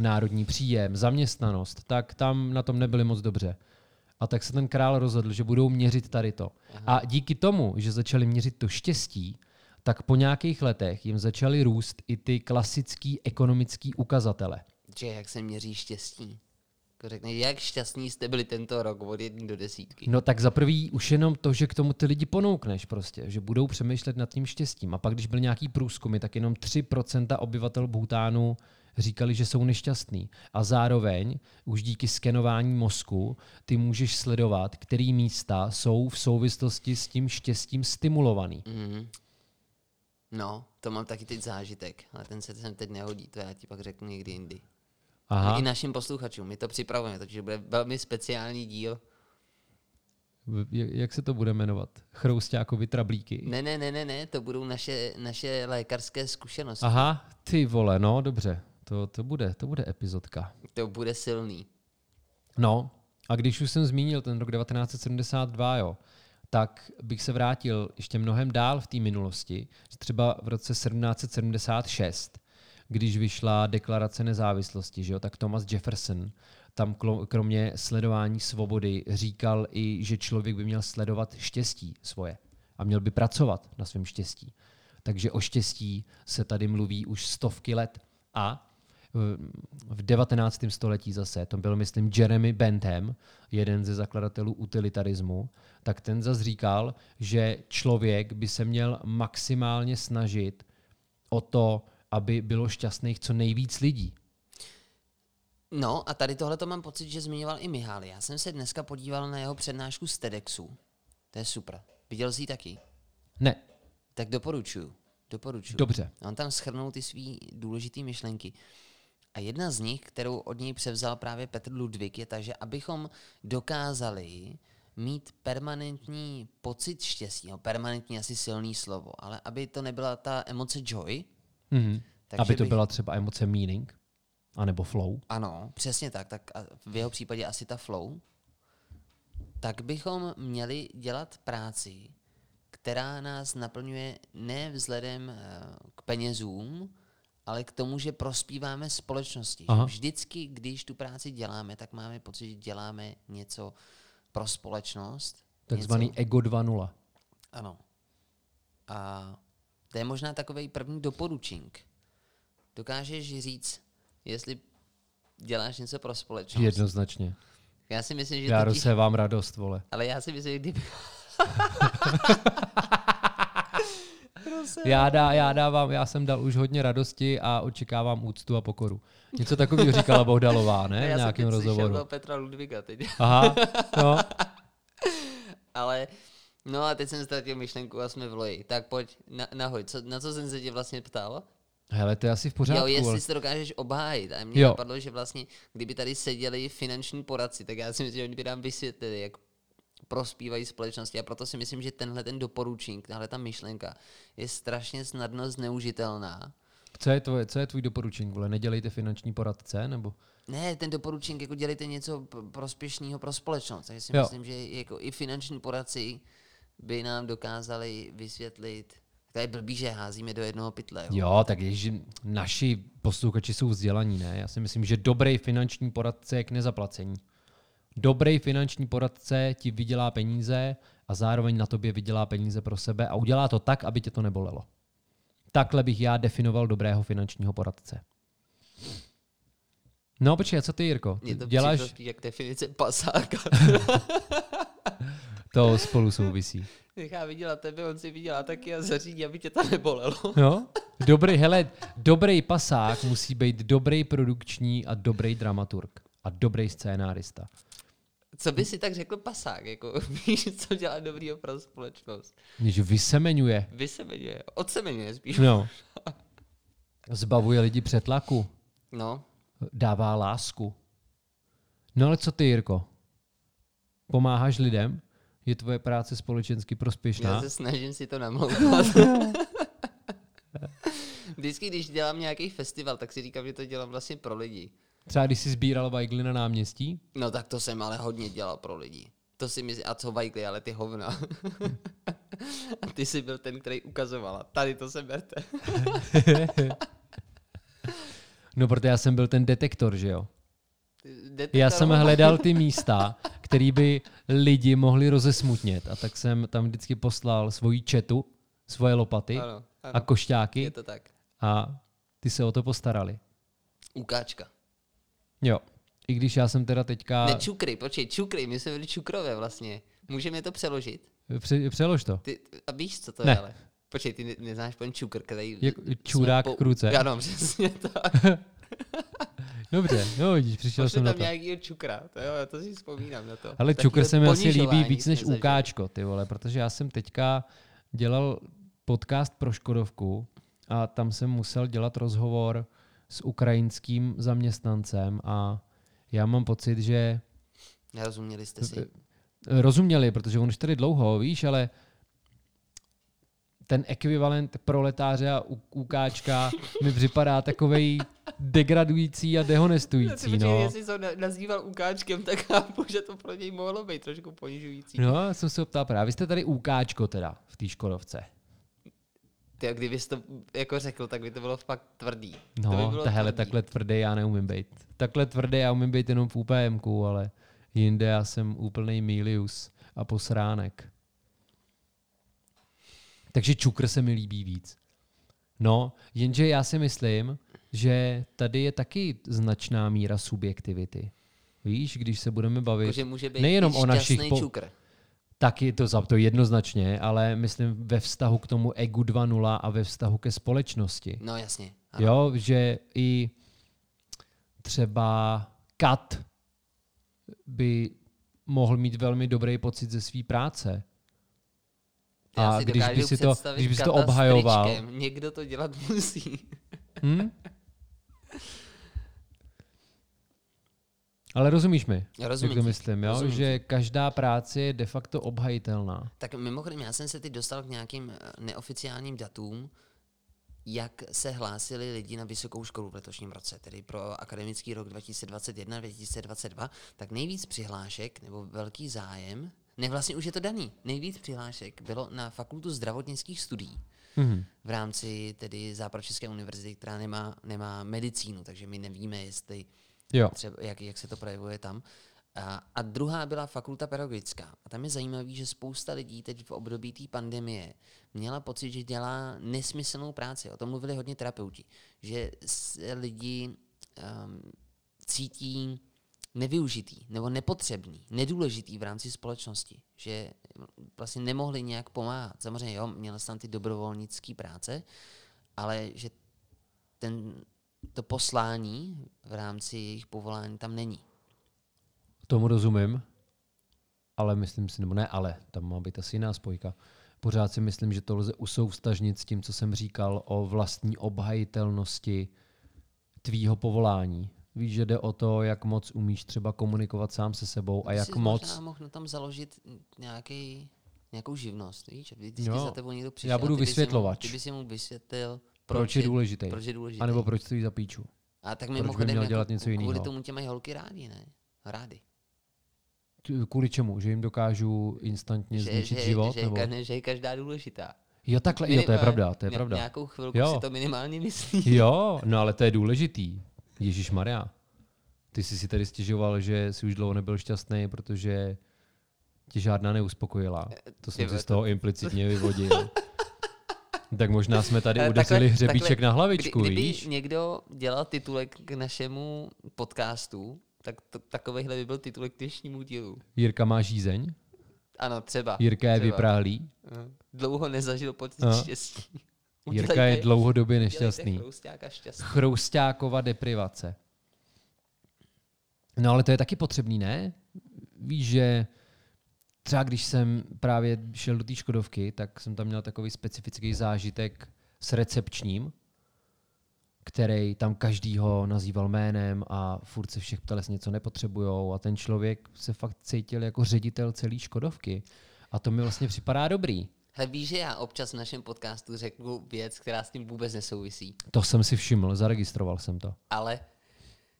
národní příjem, zaměstnanost, tak tam na tom nebyli moc dobře. A tak se ten král rozhodl, že budou měřit tady to. A díky tomu, že začali měřit to štěstí, tak po nějakých letech jim začaly růst i ty klasický ekonomický ukazatele. Že jak se měří štěstí? Jako řekne, jak šťastní jste byli tento rok od jedné do desítky. No tak za prvý už jenom to, že k tomu ty lidi ponoukneš prostě, že budou přemýšlet nad tím štěstím. A pak, když byl nějaký průzkumy, tak jenom 3% obyvatel Bhutánu říkali, že jsou nešťastní. A zároveň už díky skenování mozku ty můžeš sledovat, který místa jsou v souvislosti s tím štěstím stimulovaný. Mhm. No, to mám taky teď zážitek, ale ten se sem teď nehodí, to já ti pak řeknu někdy jindy. Aha, I našim posluchačům, my to připravujeme, takže bude velmi speciální díl. Jak se to bude jmenovat? Chroustákovi trablíky? Ne, ne, ne, ne, ne, to budou naše, naše lékařské zkušenosti. Aha, ty vole, no dobře. To, to, bude, to bude epizodka. To bude silný. No, a když už jsem zmínil ten rok 1972, jo, tak bych se vrátil ještě mnohem dál v té minulosti, třeba v roce 1776, když vyšla deklarace nezávislosti, že jo, tak Thomas Jefferson tam kromě sledování svobody říkal i, že člověk by měl sledovat štěstí svoje a měl by pracovat na svém štěstí. Takže o štěstí se tady mluví už stovky let a v 19. století zase, to byl, myslím, Jeremy Bentham, jeden ze zakladatelů utilitarismu, tak ten zase říkal, že člověk by se měl maximálně snažit o to, aby bylo šťastných co nejvíc lidí. No a tady tohle to mám pocit, že zmiňoval i Mihály. Já jsem se dneska podíval na jeho přednášku z TEDxu. To je super. Viděl jsi ji taky? Ne, Tak doporučuju. Doporučuju. dobře. On tam schrnul ty svý důležité myšlenky. A jedna z nich, kterou od něj převzal právě Petr Ludvík, je ta, že abychom dokázali mít permanentní pocit štěstí, no permanentní asi silný slovo, ale aby to nebyla ta emoce joy, Mhm. Takže Aby to bych- byla třeba emoce meaning, anebo flow. ano, přesně tak, tak v jeho případě asi ta flow, tak bychom měli dělat práci, která nás naplňuje ne vzhledem eh, k penězům, ale k tomu, že prospíváme společnosti. Že Aha. vždycky, když tu práci děláme, tak máme pocit, že děláme něco pro společnost. Takzvaný něco, ego 2.0. Ano. A to je možná takový první doporučink. Dokážeš říct, jestli děláš něco pro společnost. Jednoznačně. Já si myslím, že Já totiž, se vám radost, vole. ale já si myslím, že kdyby... Já, dá, já dávám, já jsem dal už hodně radosti a očekávám úctu a pokoru. Něco takového říkala Bohdalová, ne? V já jsem nějakém slyšel rozhovoru. toho Petra Ludviga teď. Aha, no. ale no a teď jsem ztratil myšlenku a jsme v loji. Tak pojď, na, nahoj, co, na co jsem se tě vlastně ptal? Hele, to je asi v pořádku. jo, jestli ale... si to dokážeš obhájit. A mně Jo. napadlo, že vlastně, kdyby tady seděli finanční poradci, tak já si myslím, že oni by nám vysvětlili, jak prospívají společnosti a proto si myslím, že tenhle ten doporučník, tahle ta myšlenka je strašně snadno zneužitelná. Co je, tvoje, co je tvůj doporučení? Vole, nedělejte finanční poradce, nebo? Ne, ten doporučník, jako dělejte něco prospěšného pro společnost. Takže si Jo. myslím, že jako i finanční poradci by nám dokázali vysvětlit, to je blbý, že házíme do jednoho pytle. Jo. Jo, tak je, že naši posluchači jsou vzdělaní, ne? Já si myslím, že dobrý finanční poradce je k nezaplacení. Dobrý finanční poradce ti vydělá peníze a zároveň na tobě vydělá peníze pro sebe a udělá to tak, aby tě to nebolelo. Takhle bych já definoval dobrého finančního poradce. No, počkej, a co ty, Jirko? Mě to Děláš, spíš jak definice pasáka. to spolu souvisí. Nechá vydělat tebe, on si vydělá taky a zařídí, aby tě to nebolelo. Jo? Dobrý, hele, dobrý pasák musí být dobrý produkční a dobrý dramaturg a dobrý scénárista. Co by si tak řekl pasák? Jako, víš, co dělá dobrýho pro společnost? Když vysemenuje, Vysemenuje, odsemenuje spíš. no, zbavuje lidi přetlaku, no. dává lásku. No ale co ty, Jirko? Pomáháš lidem? Je tvoje práce společensky Já prospěšná? se snažím si to namlouvat. Vždycky, když dělám nějaký festival, tak si říkám, že to dělám vlastně pro lidi. Třeba když jsi sbíral vajgly na náměstí? No tak to jsem ale hodně dělal pro lidi. To si myslím, a co vajgly, ale ty hovna. a ty jsi byl ten, který ukazoval. a Tady to se berte. No, protože já jsem byl ten detektor, že jo? Jdete Já jsem hledal ty místa, který by lidi mohli rozesmutnit a tak jsem tam vždycky poslal svoji četu, svoje lopaty Ano, ano. a košťáky Je to tak. a ty se o to postarali. Ukáčka. Jo. I když já jsem teda teďka... Ne, čukry, počkej, čukry, my jsme byli čukrové vlastně. Můžeme to přeložit? Pře- přelož to. Ty, a víš, co to Ne. je, ale? Počkej, ty ne, neznáš pojem čukr, který... Jak čurák k ruce. Ano, přesně tak. Dobře, no vidíš, přišel Pošli jsem na tam to. nějakýho čukra, to jo, to si vzpomínám na to. Ale čukr se mi asi líbí víc než ukáčko, ty vole, protože já jsem teďka dělal podcast pro Škodovku a tam jsem musel dělat rozhovor s ukrajinským zaměstnancem a já mám pocit, že Nerozuměli jste si. rozuměli, protože on už tady dlouho, víš, ale ten ekvivalent proletáře a u- ukáčka mi připadá takovej degradující a dehonestující, Počkej, no. jestli to na- nazýval ukáčkem, tak chápu, že to pro něj mohlo být trošku ponižující. No, já jsem se optal právě. Vy jste tady ukáčko teda v té Škodovce. Ty, kdybys to jako řekl, tak by to bylo fakt tvrdý. to by No, bylo tahle tvrdý. takhle tvrdý já neumím být. Takhle tvrdý já umím být jenom v UPMku, ale jinde já jsem úplný milius a posránek. Takže čukr se mi líbí víc. No, jenže já si myslím, že tady je taky značná míra subjektivity. Víš, když se budeme bavit Jakože může být nejenom o našich po- čukr. Tak je to za to jednoznačně, ale myslím ve vztahu k tomu EGU 2.0 a ve vztahu ke společnosti. No jasně. Ano. Jo, že i třeba Kat by mohl mít velmi dobrý pocit ze své práce. Já A si když by si to, když bys to kata s obhajoval. Někdo to dělat musí. hm? Ale rozumíš mi, Rozumím jak to myslím, jo? rozumím že každá práce je de facto obhajitelná. Tak mimochodem, já jsem se teď dostal k nějakým eh, neoficiálním datům, jak se hlásili lidi na vysokou školu v letošním roce, tedy pro akademický rok 2021-2022, tak nejvíc přihlášek nebo velký zájem, ne vlastně už je to daný, nejvíc přihlášek bylo na fakultu zdravotnických studií Mhm. v rámci tedy Západočeské univerzity, která nemá, nemá medicínu, takže my nevíme, jestli Jo, třeba, jak, jak se to projevuje tam. A, a druhá byla fakulta pedagogická. A tam je zajímavé, že spousta lidí teď v období té pandemie měla pocit, že dělá nesmyslnou práci. O tom mluvili hodně terapeuti. Že se lidi um, cítí nevyužitý nebo nepotřebný, nedůležitý v rámci společnosti. Že vlastně nemohli nějak pomáhat. Samozřejmě jo, měli tam ty dobrovolnické práce, ale že ten, to poslání v rámci jejich povolání tam není. tomu rozumím, ale myslím si, nebo ne, ale tam má být asi jiná spojka. Pořád si myslím, že to lze usouvstažnit s tím, co jsem říkal o vlastní obhajitelnosti tvýho povolání. Víš, že jde o to, jak moc umíš třeba komunikovat sám se sebou a jak Jsi moc... možná mohl na tom založit nějaký, nějakou živnost, víš? Vždycky Jo. za tebou někdo přišel. Já budu ty vysvětlovač. Ty bys jim mohl vysvětlil, Proč je důležitý? Proč je důležitý. A nebo proč stojí za píču? a tak proč by mimochodem, měl jako dělat něco Kvůli jinýho? tomu tě mají holky rádi, ne? Rádi. Kvůli čemu? Že jim dokážu instantně Že, zničit že, život? že, nebo? že, že je každá důležitá. Jo, takhle, jo, to je pravda, to je pravda. Nějakou chvilku Jo. si to minimálně myslí. Jo, no ale to je důležitý. Ježíš Maria. Ty jsi si tady stěžoval, že jsi už dlouho nebyl šťastný, protože tě žádná neuspokojila. To jsem si z toho implicitně vyvodil. tak možná jsme tady Ale udeřili takhle- hřebíček takhle, na hlavičku, Kdy, kdyby víš? někdo dělal titulek k našemu podcastu, tak to, takovejhle by byl titulek k dnešnímu dílu. Jirka má žízeň, Ano, třeba. Jirka je třeba. vypráhlý, Eh, Dlouho nezažil pocit No. štěstí. Jirka je dlouhodobě nešťastný. Chroustákova deprivace. No ale to je taky potřebný, ne? Víš, že třeba když jsem právě šel do té Škodovky, tak jsem tam měl takový specifický zážitek s recepčním, který tam každýho nazýval jménem a furt se všech ptali, jestli něco nepotřebujou a ten člověk se fakt cítil jako ředitel celé Škodovky. A to mi vlastně připadá dobrý. Hele, víš, že já občas v našem podcastu řeknu věc, která s tím vůbec nesouvisí, To jsem si všiml, zaregistroval jsem to. ale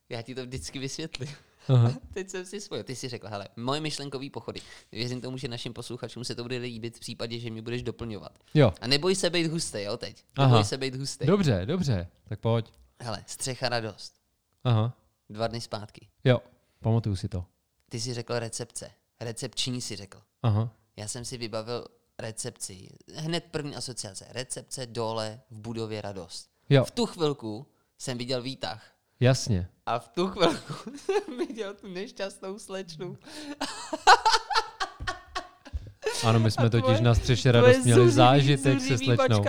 já ti to vždycky vysvětlím. Aha. Teď jsem si spojil. Ty si řekl, hele, moje myšlenkový pochody. Věřím tomu, že našim posluchačům se to bude líbit v případě, že mě budeš doplňovat. Jo, A neboj se být hustý, jo, teď. Aha. Neboj se být hustý. dobře, dobře, tak pojď. Hele, střecha radost. Aha. Dva dny zpátky. Jo, pamatuju si to. Ty jsi řekl recepce. Recepční si řekl. Aha. Já jsem si vybavil recepci. Hned první asociace. Recepce dole v budově radost. Jo, V tu chvilku jsem viděl výtah. Jasně. A v tu chvilku jsem viděl tu nešťastnou slečnu. Ano, my jsme A totiž na střeše radost měli zážitek se slečnou.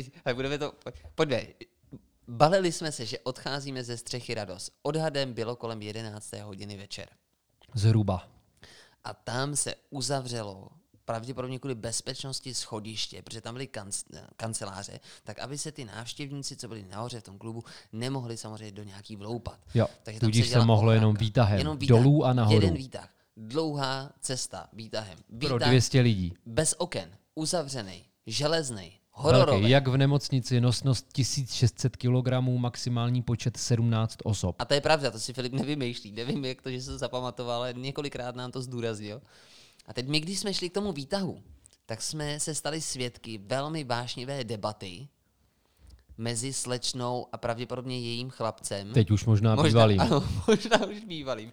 i- Ale budeme to... Pojďme. Balili jsme se, že odcházíme ze střechy radost. Odhadem bylo kolem 11. hodiny večer. Zhruba. A tam se uzavřelo pravděpodobně kvůli bezpečnosti schodiště, protože tam byly kanc- kanceláře, tak aby se ty návštěvníci, co byli nahoře v tom klubu, nemohli samozřejmě do nějaký vloupat. Jo, Takže tam tudíž se dělala mohlo jenom ochránka. výtahem. Jenom výtah. Dolů a nahoru. Jeden výtah. Dlouhá cesta výtahem. Pro Výtah 200 lidí. bez oken, uzavřený, železný, Velký. hororový. Jak v nemocnici, nosnost 1600 kg, maximální počet 17 osob. A to je pravda, to si Filip nevymýšlí. Nevím, jak to, že se to zapamatoval, ale několikrát nám to zdůraznil. A teď my, když jsme šli k tomu výtahu, tak jsme se stali svědky velmi vášnivé debaty mezi slečnou a pravděpodobně jejím chlapcem. Teď už možná, možná, bývalým. Ano, možná už bývalým.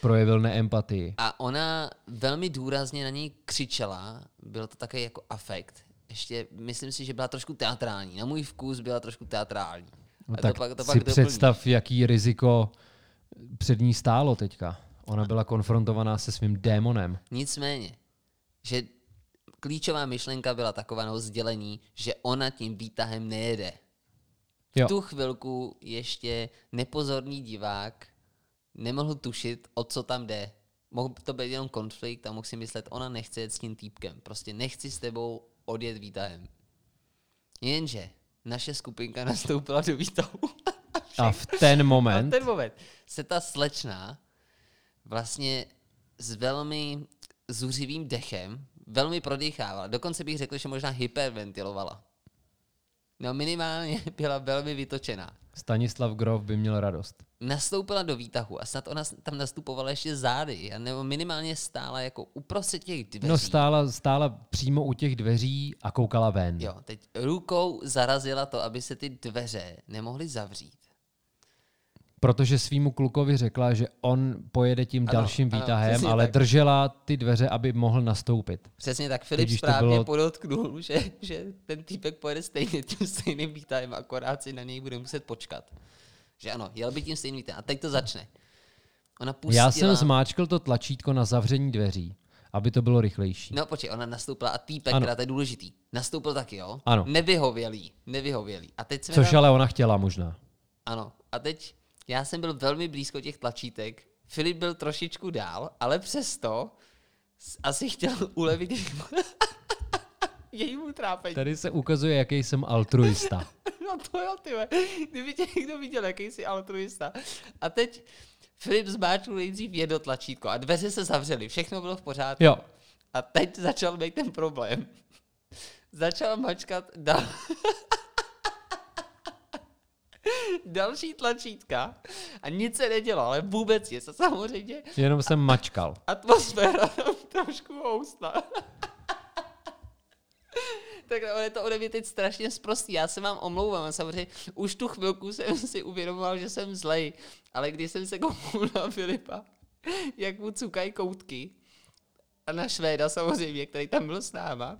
Projevil neempatii. A ona velmi důrazně na něj křičela, byl to takový jako afekt. Ještě myslím si, že byla trošku teatrální. Na můj vkus byla trošku teatrální. No, A to tak pak- to si pak doplní. představ, jaký riziko před ní stálo teďka. Ona byla konfrontovaná se svým démonem. Nicméně, že klíčová myšlenka byla taková nebo sdělení, že ona tím výtahem nejede. V Jo. tu chvilku ještě nepozorný divák nemohl tušit, o co tam jde. Mohl to být jenom konflikt a mohl si myslet, ona nechce jet s tím týpkem. Prostě nechci s tebou odjet výtahem. Jenže naše skupinka nastoupila do výtahu. A v ten A v moment, ten moment se ta slečna vlastně s velmi zuřivým dechem velmi prodýchávala. Dokonce bych řekl, že možná hyperventilovala. No minimálně byla velmi vytočená. Stanislav Grof by měl radost. Nastoupila do výtahu a snad ona tam nastupovala ještě zády, a nebo minimálně stála jako uprostřed těch dveří. No stála, stála přímo u těch dveří a koukala ven. Jo, teď rukou zarazila to, aby se ty dveře nemohly zavřít. Protože svýmu klukovi řekla, že on pojede tím Ano, dalším ano, výtahem, ale tak. držela ty dveře, aby mohl nastoupit. Přesně tak, Filip to správně bylo- podotknul, že, že ten týpek pojede stejně tím stejným výtahem, akorát si na něj bude muset počkat. Že ano, jel by tím stejným výtahem. A teď to začne. Ona pustila... Já jsem zmáčkl to tlačítko na zavření dveří, aby to bylo rychlejší. No počkej, ona nastoupila a týpek, Ano. to je důležitý, nastoupil taky, jo? Ano. Nevyhovělý, nevyhovělý. A teď jsme Což tam... ale ona chtěla možná. Ano. A teď já jsem byl velmi blízko těch tlačítek, Filip byl trošičku dál, ale přesto asi chtěl ulevit jejímu trápení. Tady se ukazuje, jaký jsem altruista. No to jo, ty. Kdyby tě někdo viděl, jaký jsi altruista. A teď Filip zmáčknul nejdřív jedno tlačítko a dveře se zavřely, všechno bylo v pořádku. Jo, A teď začal být ten problém. Začal mačkat dal... další tlačítka a nic se nedělo, ale vůbec nic. A samozřejmě jenom jsem mačkal. atmosféra tam trošku houstla. tak je to ode mě teď strašně zprostý. Já se vám omlouvám. a Samozřejmě už tu chvilku jsem si uvědomoval, že jsem zlej. Ale když jsem se kouknul na Filipa, jak mu cukají koutky, a na Švéda samozřejmě, který tam byl s náma,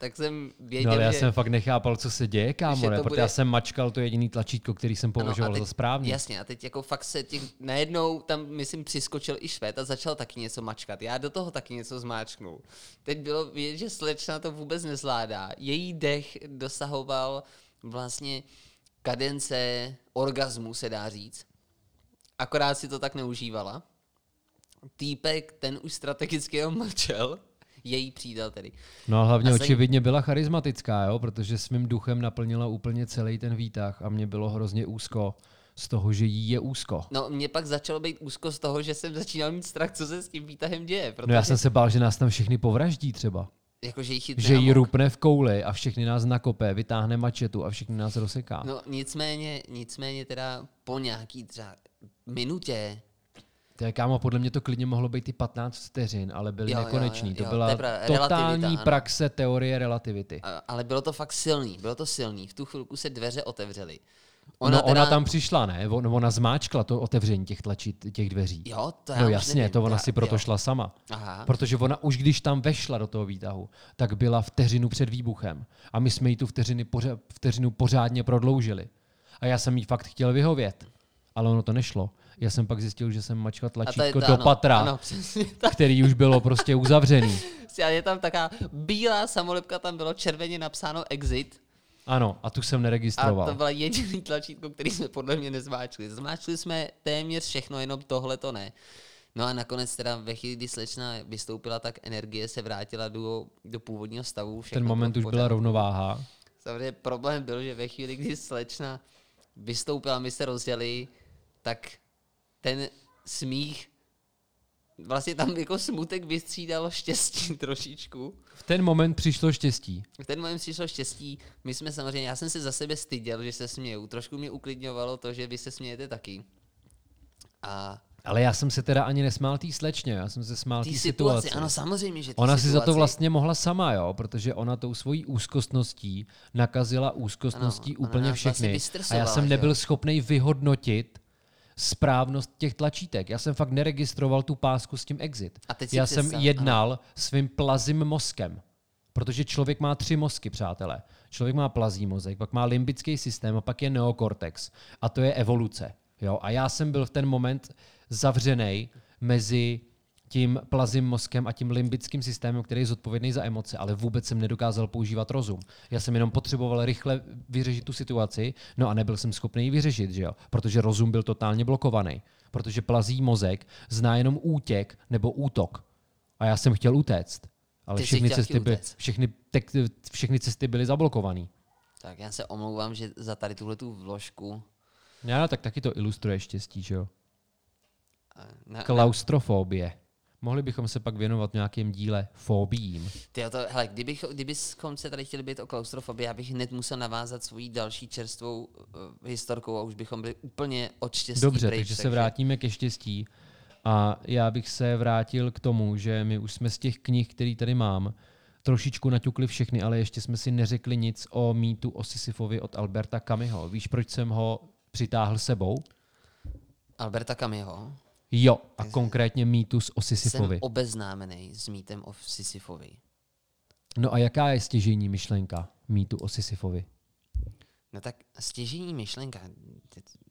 tak jsem věděl, No ale já že... jsem fakt nechápal, co se děje, kámo, ne? to protože bude- já jsem mačkal to jediný tlačítko, který jsem považoval Ano, a za teď- správně. Jasně, a teď jako fakt se těch, najednou tam, myslím, přiskočil i Švéd a začal taky něco mačkat. Já do toho taky něco zmáčknul. Teď bylo vidět, že slečna to vůbec nezvládá. Její dech dosahoval vlastně kadence orgazmu, se dá říct. Akorát si to tak neužívala. Týpek, ten už strategicky jenom mlčel, její přítel tedy. No a hlavně A očividně byla charismatická, jo, protože svým duchem naplnila úplně celý ten výtah a mě bylo hrozně úzko z toho, že jí je úzko. No, mě pak začalo být úzko z toho, že jsem začínal mít strach, co se s tím výtahem děje. Protože, No já jsem se bál, že nás tam všechny povraždí třeba. Jakože jí chytne Že jí rupne v kouli a všechny nás nakope, vytáhne mačetu a všechny nás rozseká. No nicméně, nicméně teda po nějaký třeba minutě, To je, kámo, podle mě to klidně mohlo být i 15 vteřin, ale byly Jo, nekoneční. jo, to jo, byla to totální ano. praxe teorie relativity. a- ale bylo to fakt silný, bylo to silný. V tu chvilku se dveře otevřely. Ona, no, ona tam přišla, ne? On- Ona zmáčkla to otevření těch tlačit, těch dveří. Jo, to já no jasně, nevím. to ona Já- si proto jo. šla sama. Aha. Protože ona už když tam vešla do toho výtahu, tak byla vteřinu před výbuchem. A my jsme jí tu vteřiny pořa- vteřinu pořádně prodloužili. A já jsem jí fakt chtěl vyhovět. Ale ono to nešlo. Já jsem pak zjistil, že jsem mačkal A tlačítko to, do ano, patra, Ano, který už bylo prostě uzavřený. A je tam taková bílá samolepka, tam bylo červeně napsáno exit. Ano, a tu jsem A neregistroval. to byla jediný tlačítko, který jsme podle mě nezmáčkli. Zmáčkli jsme téměř všechno, jenom tohle to ne. No a nakonec teda ve chvíli, kdy slečna vystoupila, tak energie se vrátila do, do původního stavu. všechno Ten moment už byla rovnováha. Samozřejmě problém byl, že ve chvíli, kdy slečna vystoupila, my se rozdělili, tak ten smích, vlastně tam jako smutek vystřídal štěstí trošičku. V ten moment přišlo štěstí. V ten moment přišlo štěstí. My jsme samozřejmě, já jsem si za sebe styděl, že se směju. Trošku mě uklidňovalo to, že vy se smějete taky. A Ale já jsem se teda ani nesmál té slečně, já jsem se smál té situaci. situaci, ano, samozřejmě, že Ona si za to situaci- vlastně mohla sama, jo, protože ona tou svojí úzkostností nakazila úzkostností Ano, úplně vlastně všechny. a já jsem nebyl schopný vyhodnotit správnost těch tlačítek. Já jsem fakt neregistroval tu pásku s tím exit. A teď Já jsem představ, jednal svým plazím mozkem. Protože člověk má tři mozky, přátelé. Člověk má plazí mozek, pak má limbický systém a pak je neokortex. A to je evoluce. Jo? A já jsem byl v ten moment zavřený mezi tím plazím mozkem a tím limbickým systémem, který je zodpovědný za emoce, ale vůbec jsem nedokázal používat rozum. Já jsem jenom potřeboval rychle vyřešit tu situaci, no a nebyl jsem schopný ji vyřešit, že jo? protože rozum byl totálně blokovaný. Protože plazí mozek zná jenom útěk nebo útok. A já jsem chtěl utéct. Ale všechny cesty, by, všechny, tek, všechny cesty byly zablokované. Tak já se omlouvám, že za tady tuhle tu vložku Já, tak taky to ilustruje štěstí, že jo? na, Klaustrofobie. Mohli bychom se pak věnovat nějakým díle fobím. Ty to, hele, kdybych, kdybychom se tady chtěli být o klaustrofobii, já bych hned musel navázat svoji další čerstvou uh, historkou a už bychom byli úplně od štěstí Dobře, pryč, takže se vrátíme ke štěstí. A já bych se vrátil k tomu, že my už jsme z těch knih, který tady mám, trošičku naťukli všechny, ale ještě jsme si neřekli nic o mýtu o Sisyfovi od Alberta Kamiho. Víš, proč jsem ho přitáhl sebou? Alberta Kamiho. Jo, a konkrétně mýtus o Jsem Sisyfovi. obeznámený s mýtem o Sisyfovi. No a jaká je stěžejní myšlenka mýtu o Sisyfovi? No tak stěžení myšlenka,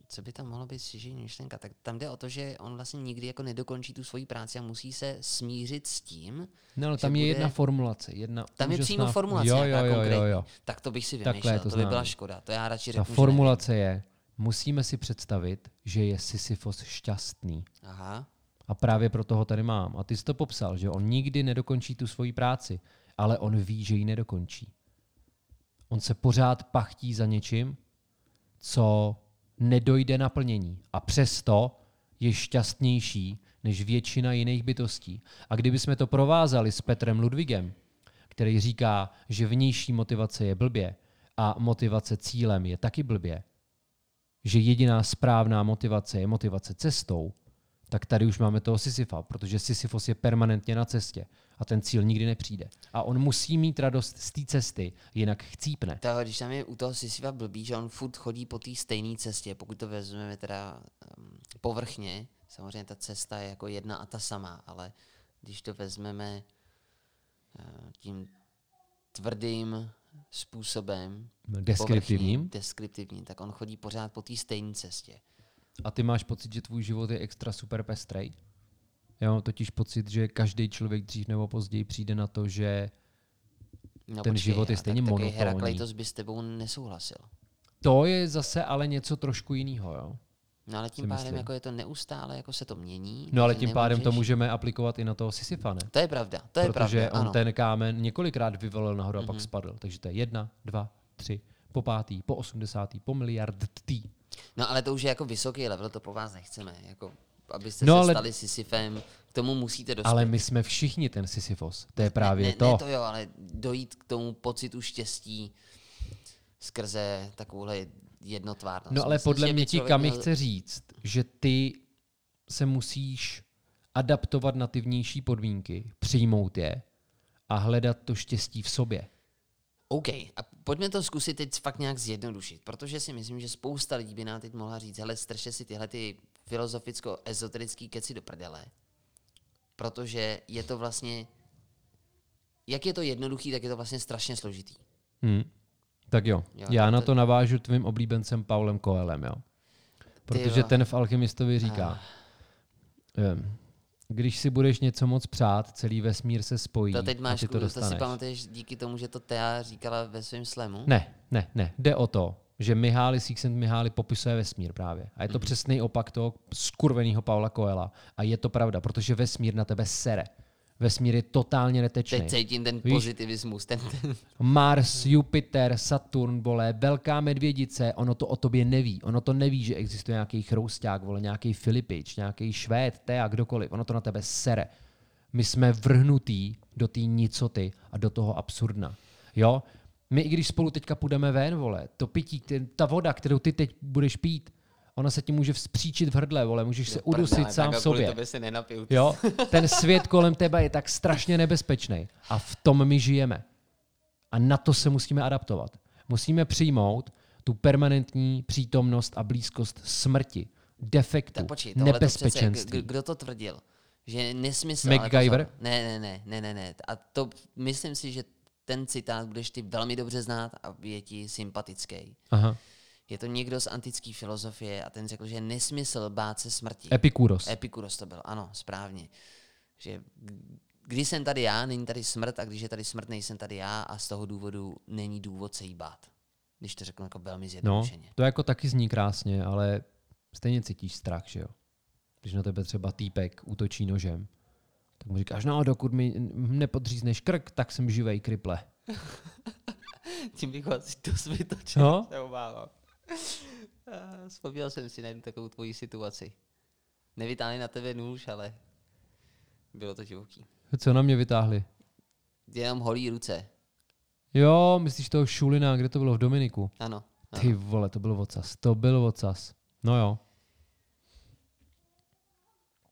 co by tam mohlo být stěžení myšlenka, tak tam jde o to, že on vlastně nikdy jako nedokončí tu svoji práci a musí se smířit s tím, No, ale že tam je bude- jedna formulace. Jedna tam je úžasná- přímo formulace jo, jo, jo, jo, jo. Tak to bych si vymýšlel, je to to, by byla škoda. To já radši Ta řeknu, formulace je, musíme si představit, že je Sisyfos šťastný. Aha. A právě proto ho tady mám. A ty jsi to popsal, že on nikdy nedokončí tu svoji práci. ale on ví, že ji nedokončí. On se pořád pachtí za něčím, co nedojde naplnění. A přesto je šťastnější než většina jiných bytostí. A kdyby jsme to provázali s Petrem Ludvigem, který říká, že vnější motivace je blbě a motivace cílem je taky blbě, že jediná správná motivace je motivace cestou, tak tady už máme toho Sisyfa, protože Sisyfos je permanentně na cestě a ten cíl nikdy nepřijde. A on musí mít radost z té cesty, jinak chcípne. Toho, když tam je u toho Sisyfa blbý, že on furt chodí po té stejné cestě, pokud to vezmeme teda um, povrchně, samozřejmě ta cesta je jako jedna a ta sama, ale když to vezmeme uh, tím tvrdým způsobem, Deskriptivním. povrchním, deskriptivním, tak on chodí pořád po té stejné cestě. A ty máš pocit, že tvůj život je extra super pestrej? Já mám totiž pocit, že každý člověk dřív nebo později přijde na to, že No, Ten život je stejně tak, monotónní. Herakleitos by s tebou nesouhlasil. to je zase ale něco trošku jiného. Jo? No ale tím pádem myslím. jako je to neustále, jako se to mění. No ale tím pádem to nemůžeš- můžeme aplikovat i na toho Sisyfa, ne? To je pravda, to je Protože pravda, on ano. ten kámen několikrát vyvalil nahoru a Mhm. pak spadl. Takže to je jedna, dva, tři, po pátý, po osmdesátý, po miliard tý. No ale to už je jako vysoký level, to po vás nechceme. Jako, abyste No, se ale- stali Sisyfem, k tomu musíte dospět. Ale my jsme všichni ten Sisyfos. To je právě ne, ne, to. Ne to jo, ale dojít k tomu pocitu štěstí skrze takovouhle jednotvárnost. No ale Myslím, podle mě ti Kami měl- chce říct, že ty se musíš adaptovat na ty vnější podmínky, přijmout je a hledat to štěstí v sobě. OK, a pojďme to zkusit teď fakt nějak zjednodušit, protože si myslím, že spousta lidí by nám teď mohla říct, hele, strče si tyhle ty filozoficko-ezoterický keci do prdele, protože je to vlastně, jak je to jednoduchý, tak je to vlastně strašně složitý. Hmm. Tak jo, Jo, já na to navážu tvým oblíbencem Paulem Koelem, jo. Protože ten v Alchymistovi říká, ehm, když si budeš něco moc přát, celý vesmír se spojí To teď a máš, ty to to, to dostaneš. si pamatuješ díky tomu, že to Tea říkala ve svém slemu? Ne, ne, ne. Jde o to, že Mihály Csikszentmihalyi popisuje vesmír právě. A je to Mhm. přesný opak toho skurveného Paula Coela. A je to pravda, protože vesmír na tebe sere. Vesmír je totálně netečný. Teď cítím ten Víš? pozitivismus. Ten, ten, Mars, Jupiter, Saturn, vole, velká medvědice, ono to o tobě neví. Ono to neví, že existuje nějaký chrousták, vole, nějaký Filipič, nějaký Švéd, Tea, kdokoliv. Ono to na tebe sere. My jsme vrhnutý do té nicoty a do toho absurdna. Jo? My i když spolu teďka půjdeme ven, vole, to pití, ta voda, kterou ty teď budeš pít, ona se ti může vzpříčit v hrdle, vole, můžeš se udusit Prdele, sám v sobě. Jo? Ten svět kolem tebe je tak strašně nebezpečný a v tom my žijeme. A na to se musíme adaptovat. Musíme přijmout tu permanentní přítomnost a blízkost smrti, defektu, Tak počkej, tohle to přece, nebezpečenství. kdo to tvrdil? Že nesmysl. MacGyver? Pozor, ne, ne, ne, ne, ne, ne. A to myslím si, že ten citát budeš ty velmi dobře znát a je ti sympatický. Aha. Je to někdo z antické filozofie a ten řekl, že nesmysl bát se smrti. Epikuros. Epikuros to byl, ano, správně. Že když jsem tady já, není tady smrt a když je tady smrt, nejsem tady já a z toho důvodu není důvod se jí bát. Když to řeknu jako velmi No, zjednodušeně. to jako taky zní krásně, ale stejně cítíš strach, že jo? Když na tebe třeba týpek útočí nožem, tak mu říkáš, no dokud mi nepodřízneš krk, tak jsem živej kriple. Tím bych ho asi dost vytočil, No? se obávám. A Vzpomněl jsem si na jednu takovou tvoji situaci. Nevytáhli na tebe nůž, ale bylo to divoký. Co na mě vytáhli? Jenom holí ruce. Jo, myslíš toho Šulina, kde to bylo v Dominiku? Ano. ano. Ty vole, to byl ocas. To byl ocas. No jo.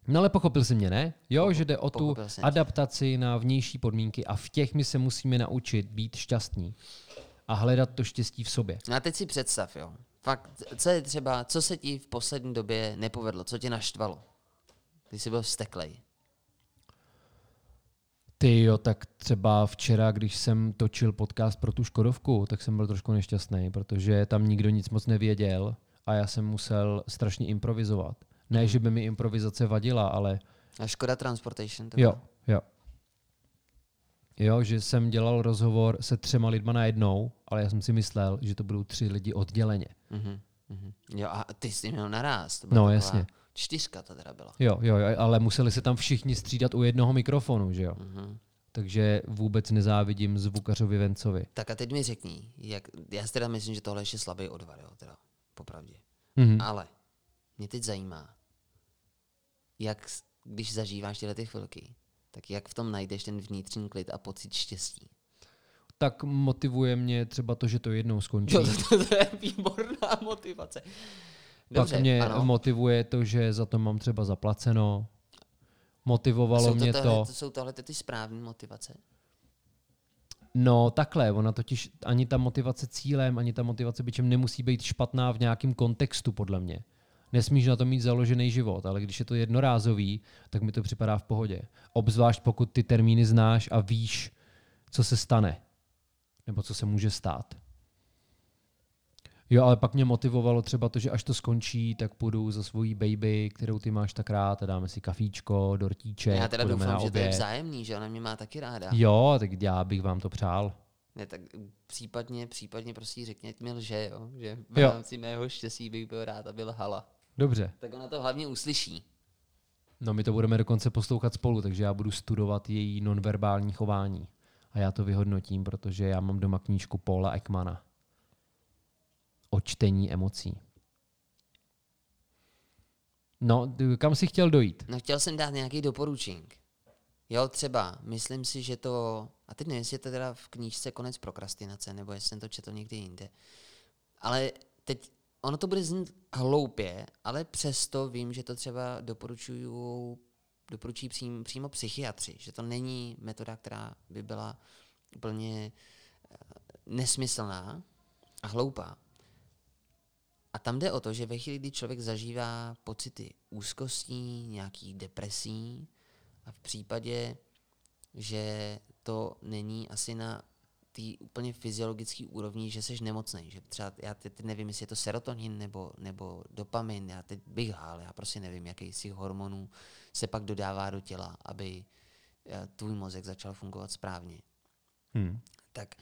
No ale pochopil jsi mě, ne? Jo, že jde o tu jsem tě. adaptaci na vnější podmínky a v těch my se musíme naučit být šťastní a hledat to štěstí v sobě. No a teď si představ, jo. Fakt, co je třeba, co se ti v poslední době nepovedlo, co tě naštvalo? Ty jsi byl vzteklej. Ty jo, tak třeba včera, když jsem točil podcast pro tu Škodovku, tak jsem byl trošku nešťastný, protože tam nikdo nic moc nevěděl a já jsem musel strašně improvizovat. Ne, že by mi improvizace vadila, ale A Škoda Transportation to Jo, jo. Jo, že jsem dělal rozhovor se třema lidma najednou, ale já jsem si myslel, že to budou tři lidi odděleně. Mhm, mhm. Jo, a ty jsi měl naraz. To No, jasně. Čtyřka to teda byla. Jo, jo, jo, ale museli se tam všichni střídat u jednoho mikrofonu, že jo. Mhm. takže vůbec nezávidím zvukařovi Vencovi. Tak a teď mi řekni, jak, já si teda myslím, že tohle ještě slabý odvar, jo, teda, popravdě. Mhm. Ale mě teď zajímá, jak, když zažíváš tyhle ty chvilky, tak jak v tom najdeš ten vnitřní klid a pocit štěstí. Tak motivuje mě třeba to, že to jednou skončí. Jo, to, to je výborná motivace. Pak mě ano. motivuje to, že za to mám třeba zaplaceno. Motivovalo jsou mě to, tohle, to. to jsou tohle ty správné motivace? No takhle, ona totiž ani ta motivace cílem, ani ta motivace byčem nemusí být špatná v nějakém kontextu, podle mě. Nesmíš na to mít založený život, ale když je to jednorázový, tak mi to připadá v pohodě. Obzvlášť pokud ty termíny znáš a víš, co se stane. Nebo co se může stát. Jo, ale pak mě motivovalo třeba to, že až to skončí, tak půjdu za svojí baby, kterou ty máš tak rád, a dáme si kafíčko, dortíček, já teda doufám, že to je vzájemný, že ona mě má taky ráda. Jo, tak já bych vám to přál. Ne, tak případně, případně prostě ať mi lže, jo? že v Jo. rámci mého štěstí bych byl rád, aby lhala. Dobře. Tak ona to hlavně uslyší. No my to budeme dokonce poslouchat spolu, takže já budu studovat její nonverbální chování. A já to vyhodnotím, protože já mám doma knížku Paula Ekmana. O čtení emocí. No, kam jsi chtěl dojít? No chtěl jsem dát nějaký doporučink. Jo, třeba, myslím si, že to, a teď nevím, jestli je to teda v knížce Konec prokrastinace, nebo jestli jsem to četl někdy jinde. Ale teď, ono to bude znít hloupě, ale přesto vím, že to třeba doporučují přím, přímo psychiatři, že to není metoda, která by byla úplně eh, nesmyslná a hloupá. A tam jde o to, že ve chvíli, kdy člověk zažívá pocity úzkostí, nějakých depresí, a v případě, že to není asi na té úplně fyziologické úrovni, že jsi nemocný, že třeba, já teď nevím, jestli je to serotonin nebo, nebo dopamin, já teď bych hál, já prostě nevím, jaký z těch hormonů se pak dodává do těla, aby eh, tvůj mozek začal fungovat správně Hmm. tak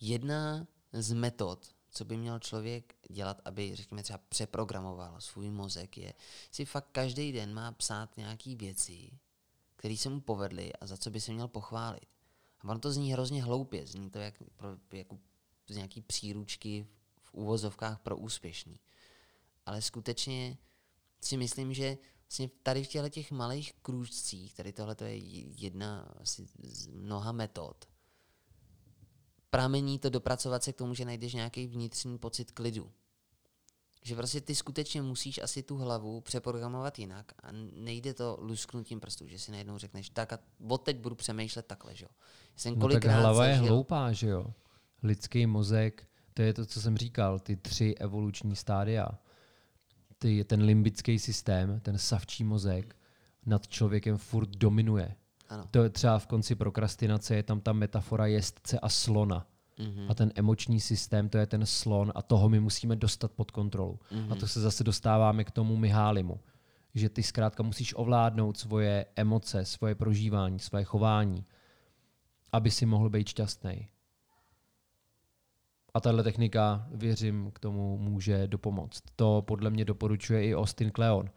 jedna z metod, co by měl člověk dělat, aby, řekněme, třeba přeprogramoval svůj mozek, je si fakt každý den má psát nějaký věci, které se mu povedly a za co by se měl pochválit. A ono to zní hrozně hloupě, zní to jak, pro, jako z nějaký příručky v úvozovkách pro úspěšný. Ale skutečně si myslím, že vlastně tady v těchto těch malých krůžcích, tady tohle to je jedna asi z mnoha metod, pramení to dopracovat se k tomu, že najdeš nějaký vnitřní pocit klidu. Že prostě ty skutečně musíš asi tu hlavu přeprogramovat jinak a nejde to lusknutím prstů, že si najednou řekneš, tak a od teď budu přemýšlet takhle, že jo. Jsem No tak hlava je hloupá, že jo? Lidský mozek, to je to, co jsem říkal, ty tři evoluční stádia. Ty, ten limbický systém, ten savčí mozek, nad člověkem furt dominuje. Ano. To je třeba v konci prokrastinace, je tam ta metafora jezdce a slona. Mhm. A ten emoční systém, to je ten slon a toho my musíme dostat pod kontrolu. A to se zase dostáváme k tomu Mihálimu. Že ty zkrátka musíš ovládnout svoje emoce, svoje prožívání, svoje chování, aby si mohl být šťastný. A tahle technika, věřím, k tomu může dopomoct. To podle mě doporučuje i Austin Kleon.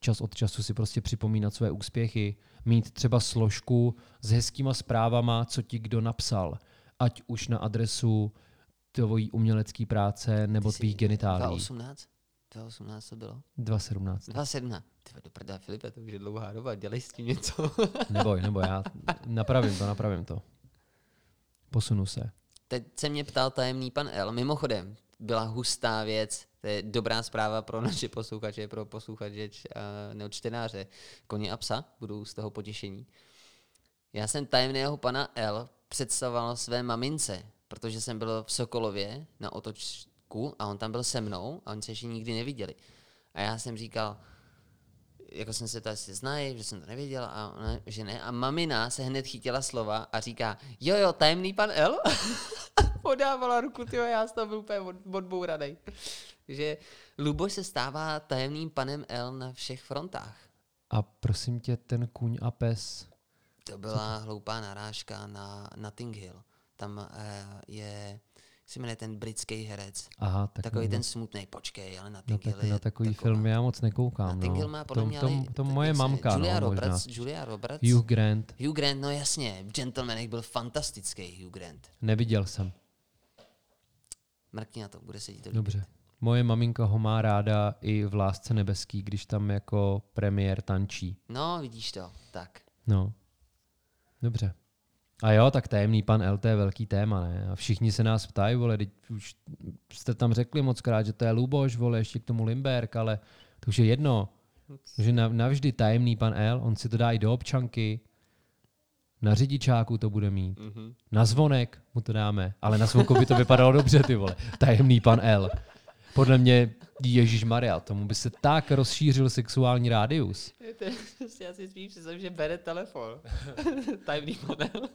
Čas od času si prostě připomínat své úspěchy, mít třeba složku s hezkýma zprávama, co ti kdo napsal, ať už na adresu tvojí umělecké práce nebo tvých genitálí. 2018? 2018 to bylo? 2017. 2017. Ty do prdele, Filipe, to už je dlouhá doba, dělej s tím něco. Neboj, neboj, já napravím to, napravím to. Posunu se. Teď se mě ptal tajemný pan L. Mimochodem, byla hustá věc, to je dobrá zpráva pro naše posluchače, pro posluchače a- nebo čtenáře. Koně a psa budou z toho potěšení. Já jsem tajemného pana L představoval své mamince, protože jsem byl v Sokolově na otočku a on tam byl se mnou a oni se ještě nikdy neviděli. A já jsem říkal, jako jsem se to asi znají, že jsem to nevěděl a ona, že ne. A mamina se hned chytila slova a říká, jo jo, tajemný pan L. Podávala ruku, tyjo, já toho byl úplně od, odbouranej. že Luboš se stává tajemným panem L na všech frontách. A prosím tě, ten kůň a pes. To byla hloupá narážka na Notting Hill. Tam eh, je se jmenuje ten britský herec. Aha, tak Takový nevím. ten smutný, počkej, ale na na, Tingle tak, je na takový taková- film já moc nekoukám. Hill No. má podle to, mě to, ale- to tak moje mamka, Julia no, možná. Roberts, Julia Roberts. Hugh Grant, Hugh Grant, no jasně, v Gentlemanech byl fantastický Hugh Grant. neviděl jsem. Mrkni na to, bude se to líbit. Dobře. Moje maminka ho má ráda i v Lásce nebeský, když tam jako premiér tančí. No, vidíš to, tak. No. Dobře. A jo, tak tajemný pan LT je velký téma, ne? A všichni se nás ptají, vole, teď už jste tam řekli moc krát, že to je Luboš, vole, ještě k tomu Limberg, ale to už je jedno. Že nav- navždy tajemný pan L, on si to dá i do občanky, na řidičáku to bude mít, Mm-hmm. na zvonek mu to dáme, ale na zvonku by to vypadalo dobře, ty vole. Tajemný pan L. Podle mě Ježíš Maria, tomu by se tak rozšířil sexuální rádius. Já si spíš představím, že bere telefon. Tajemný model.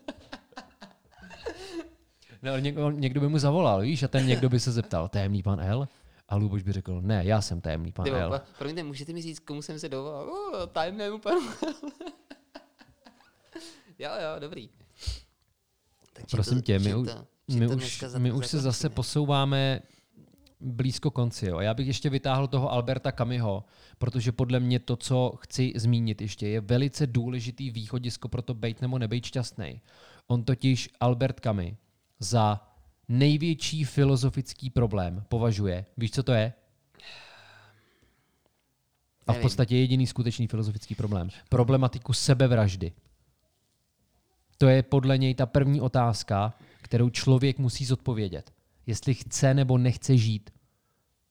No, ale někdo, někdo by mu zavolal, víš, a ten někdo by se zeptal, tajemný pan L? A Luboš by řekl, ne, já jsem tajemný pan Nebo, L. promiňte, můžete mi říct, komu jsem se dovolal? Uh, tajemnému panu. jo, jo, dobrý. Tak Prosím to- tě, my, to- my, to už, my už se zase posouváme blízko konci. Jo. A Já bych ještě vytáhl toho Alberta Kamiho, protože podle mě to, co chci zmínit ještě, je velice důležitý východisko pro to být nebo nebejt šťastný. On totiž Albert Kami za největší filozofický problém považuje, víš, co to je? A v podstatě jediný skutečný filozofický problém. Problematiku sebevraždy. To je podle něj ta první otázka, kterou člověk musí zodpovědět. Jestli chce nebo nechce žít.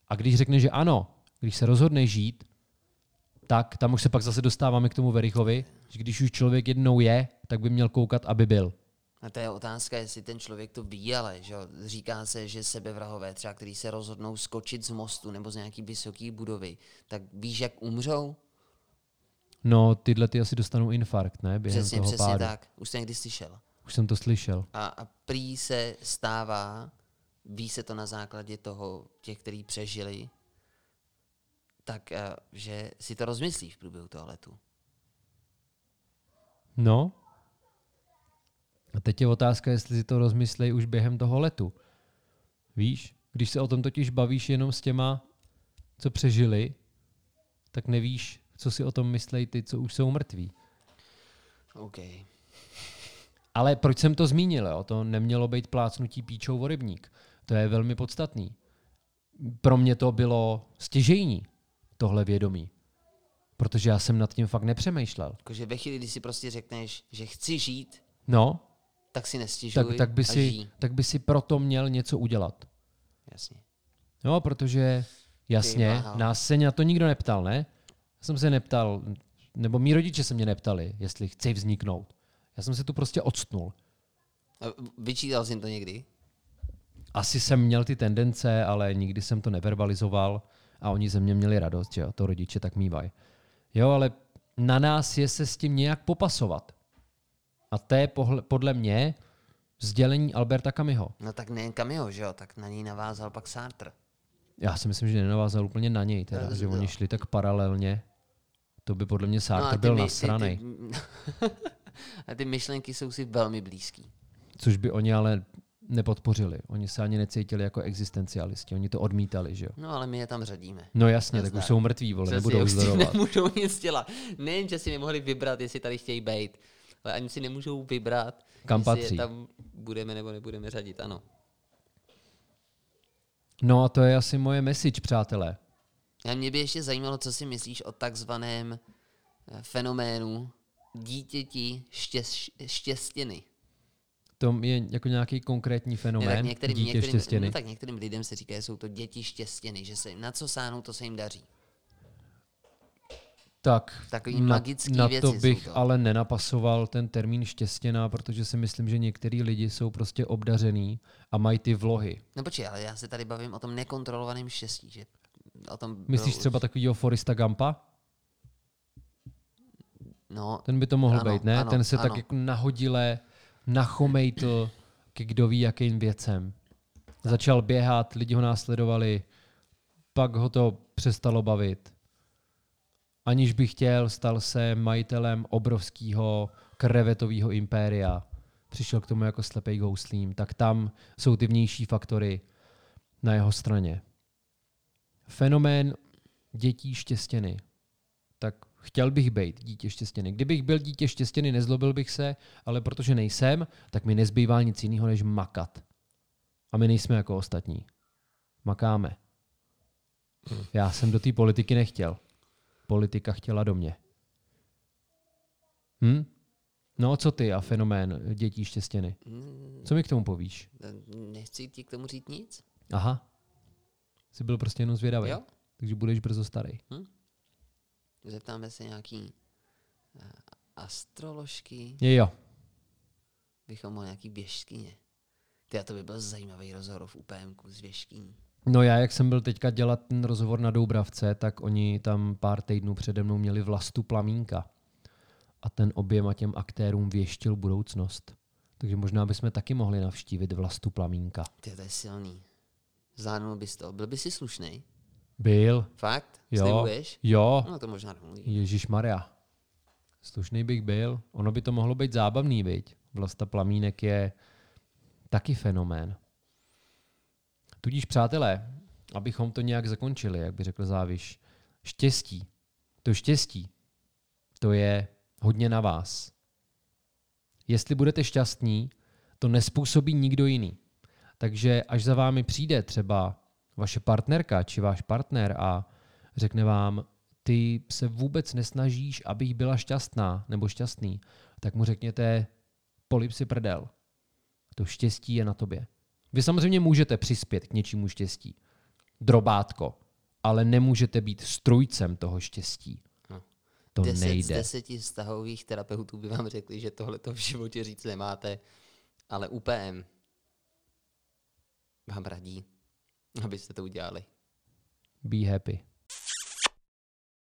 A když řekne, že ano, když se rozhodne žít, tak tam už se pak zase dostáváme k tomu Verichovi, že když už člověk jednou je, tak by měl koukat, aby byl. A to je otázka, jestli ten člověk to ví, ale že říká se, že sebevrahové, třeba který se rozhodnou skočit z mostu nebo z nějaký vysoké budovy, tak víš, jak umřou? No, tyhle ty asi dostanou infarkt, ne? Během Přesně, toho přesně pádu. tak. Už jsi někdy slyšel. Už jsem to slyšel. A, a prý se stává, ví se to na základě toho, těch, kteří přežili, tak, eh, že si to rozmyslí v průběhu toho letu. No. A teď je otázka, jestli si to rozmyslej už během toho letu. Víš, když se o tom totiž bavíš jenom s těma, co přežili, tak nevíš, co si o tom myslej ty, co už jsou mrtví. OK. Ale proč jsem to zmínil? Jo? To nemělo být plácnutí píčou o rybník. To je velmi podstatný. Pro mě to bylo stěžejní, tohle vědomí. Protože já jsem nad tím fakt nepřemýšlel. Jakože ve chvíli, kdy si prostě řekneš, že chci žít, No, tak si nestěžuj tak, tak, by a si, žij. tak by si proto měl něco udělat. Jasně. No, protože jasně, nás se na to nikdo neptal, ne? Já jsem se neptal, nebo mý rodiče se mě neptali, jestli chci vzniknout. Já jsem se tu prostě odstnul. A Vyčítal jsi jim to někdy? Asi jsem měl ty tendence, ale nikdy jsem to neverbalizoval a oni ze mě měli radost, že jo, to rodiče tak mývají. Jo, ale na nás je se s tím nějak popasovat. A to je pohle, podle mě sdělení Alberta Kamiho. No tak nejen Cameo, že jo, tak na ní navázal pak Sartre. Já si myslím, že nenavázal úplně na něj, teda, No, že no. oni šli tak paralelně. To by podle mě Sartre a byl my- nasranej. Ty, a ty myšlenky jsou si velmi blízký. Což by oni ale nepodpořili. Oni se ani necítili jako existencialisti. Oni to odmítali, že jo. No ale my je tam řadíme. No jasně, tak Nazdar. už jsou mrtví, vole, Přesně, nebudou už si zdorovat. nemůžou nic dělat. Nejen, že si nemohli vybrat, jestli tady chtějí být, ale ani si nemůžou vybrat, Kam jestli patří. je tam budeme nebo nebudeme řadit. Ano. No a to je asi moje message, přátelé. A mě by ještě zajímalo, co si myslíš o takzvaném eh, fenoménu dítěti štěs, štěstěny. To je jako nějaký konkrétní Ne, fenomén, tak některým, dítě některým, štěstěny. no, tak některým lidem se říká, že jsou to děti štěstěny, že se na co sáhnou, to se jim daří. Tak, Takový na, na věci to bych to. ale nenapasoval ten termín štěstěná, protože si myslím, že některý lidi jsou prostě obdařený a mají ty vlohy. No počkej, ale já se tady bavím o tom nekontrolovaném štěstí, že o tom Myslíš třeba už- takovýho Forista Gampa? No, Ten by to mohl Ano, být, ne? ano, Ten se tak ano. jako nahodile nachomejtl ke kdo ví jakým věcem. Začal běhat, lidi ho následovali, pak ho to přestalo bavit. Aniž by chtěl, stal se majitelem obrovského krevetového impéria. přišel k tomu jako slepej gouslím, tak tam jsou ty vnější faktory na jeho straně. Fenomén dětí štěstěny. Tak chtěl bych být dítě štěstěny. Kdybych byl dítě štěstěny, nezlobil bych se, ale protože nejsem, tak mi nezbývá nic jiného, než makat. A my nejsme jako ostatní. Makáme. Já jsem do té politiky nechtěl. Politika chtěla do mě. Hm? No, co ty a fenomén dětí štěstěny? Hmm, Co mi k tomu povíš? nechci ti k tomu říct nic. Aha. Jsi byl prostě jenom zvědavý. Jo? Takže budeš brzo starý. Zeptáme se nějaký eh, astroložky, jo. bychom mohli nějaký běžkyně. Ty a to by byl zajímavý rozhovor v UPMku s věžkyní. No já, jak jsem byl teďka dělat ten rozhovor na Doubravce, tak oni tam pár týdnů přede mnou měli vlastu Plamínka. A ten oběma těm aktérům věštil budoucnost. Takže možná bychom taky mohli navštívit vlastu Plamínka. Ty to je silný. Zvládnul bys to. Byl by si slušný? Byl. Fakt? Jo. Jo. No to možná domluví. Ježíš Maria. Slušný bych byl. Ono by to mohlo být zábavný, viď? Vlasta Plamínek je taky fenomén. Tudíž, přátelé, abychom to nějak zakončili, jak by řekl Záviš, štěstí, to štěstí, to je hodně na vás. Jestli budete šťastní, to nespůsobí nikdo jiný. Takže až za vámi přijde třeba vaše partnerka či váš partner a řekne vám, ty se vůbec nesnažíš, abych byla šťastná nebo šťastný, tak mu řekněte, polip si prdel. To štěstí je na tobě. Vy samozřejmě můžete přispět k něčímu štěstí. Drobátko. Ale nemůžete být strujcem toho štěstí. No. To Deset z nejde. deseti vztahových terapeutů by vám řekli, že tohle to v životě říct nemáte, ale UPM vám radí, abyste to udělali. Be happy.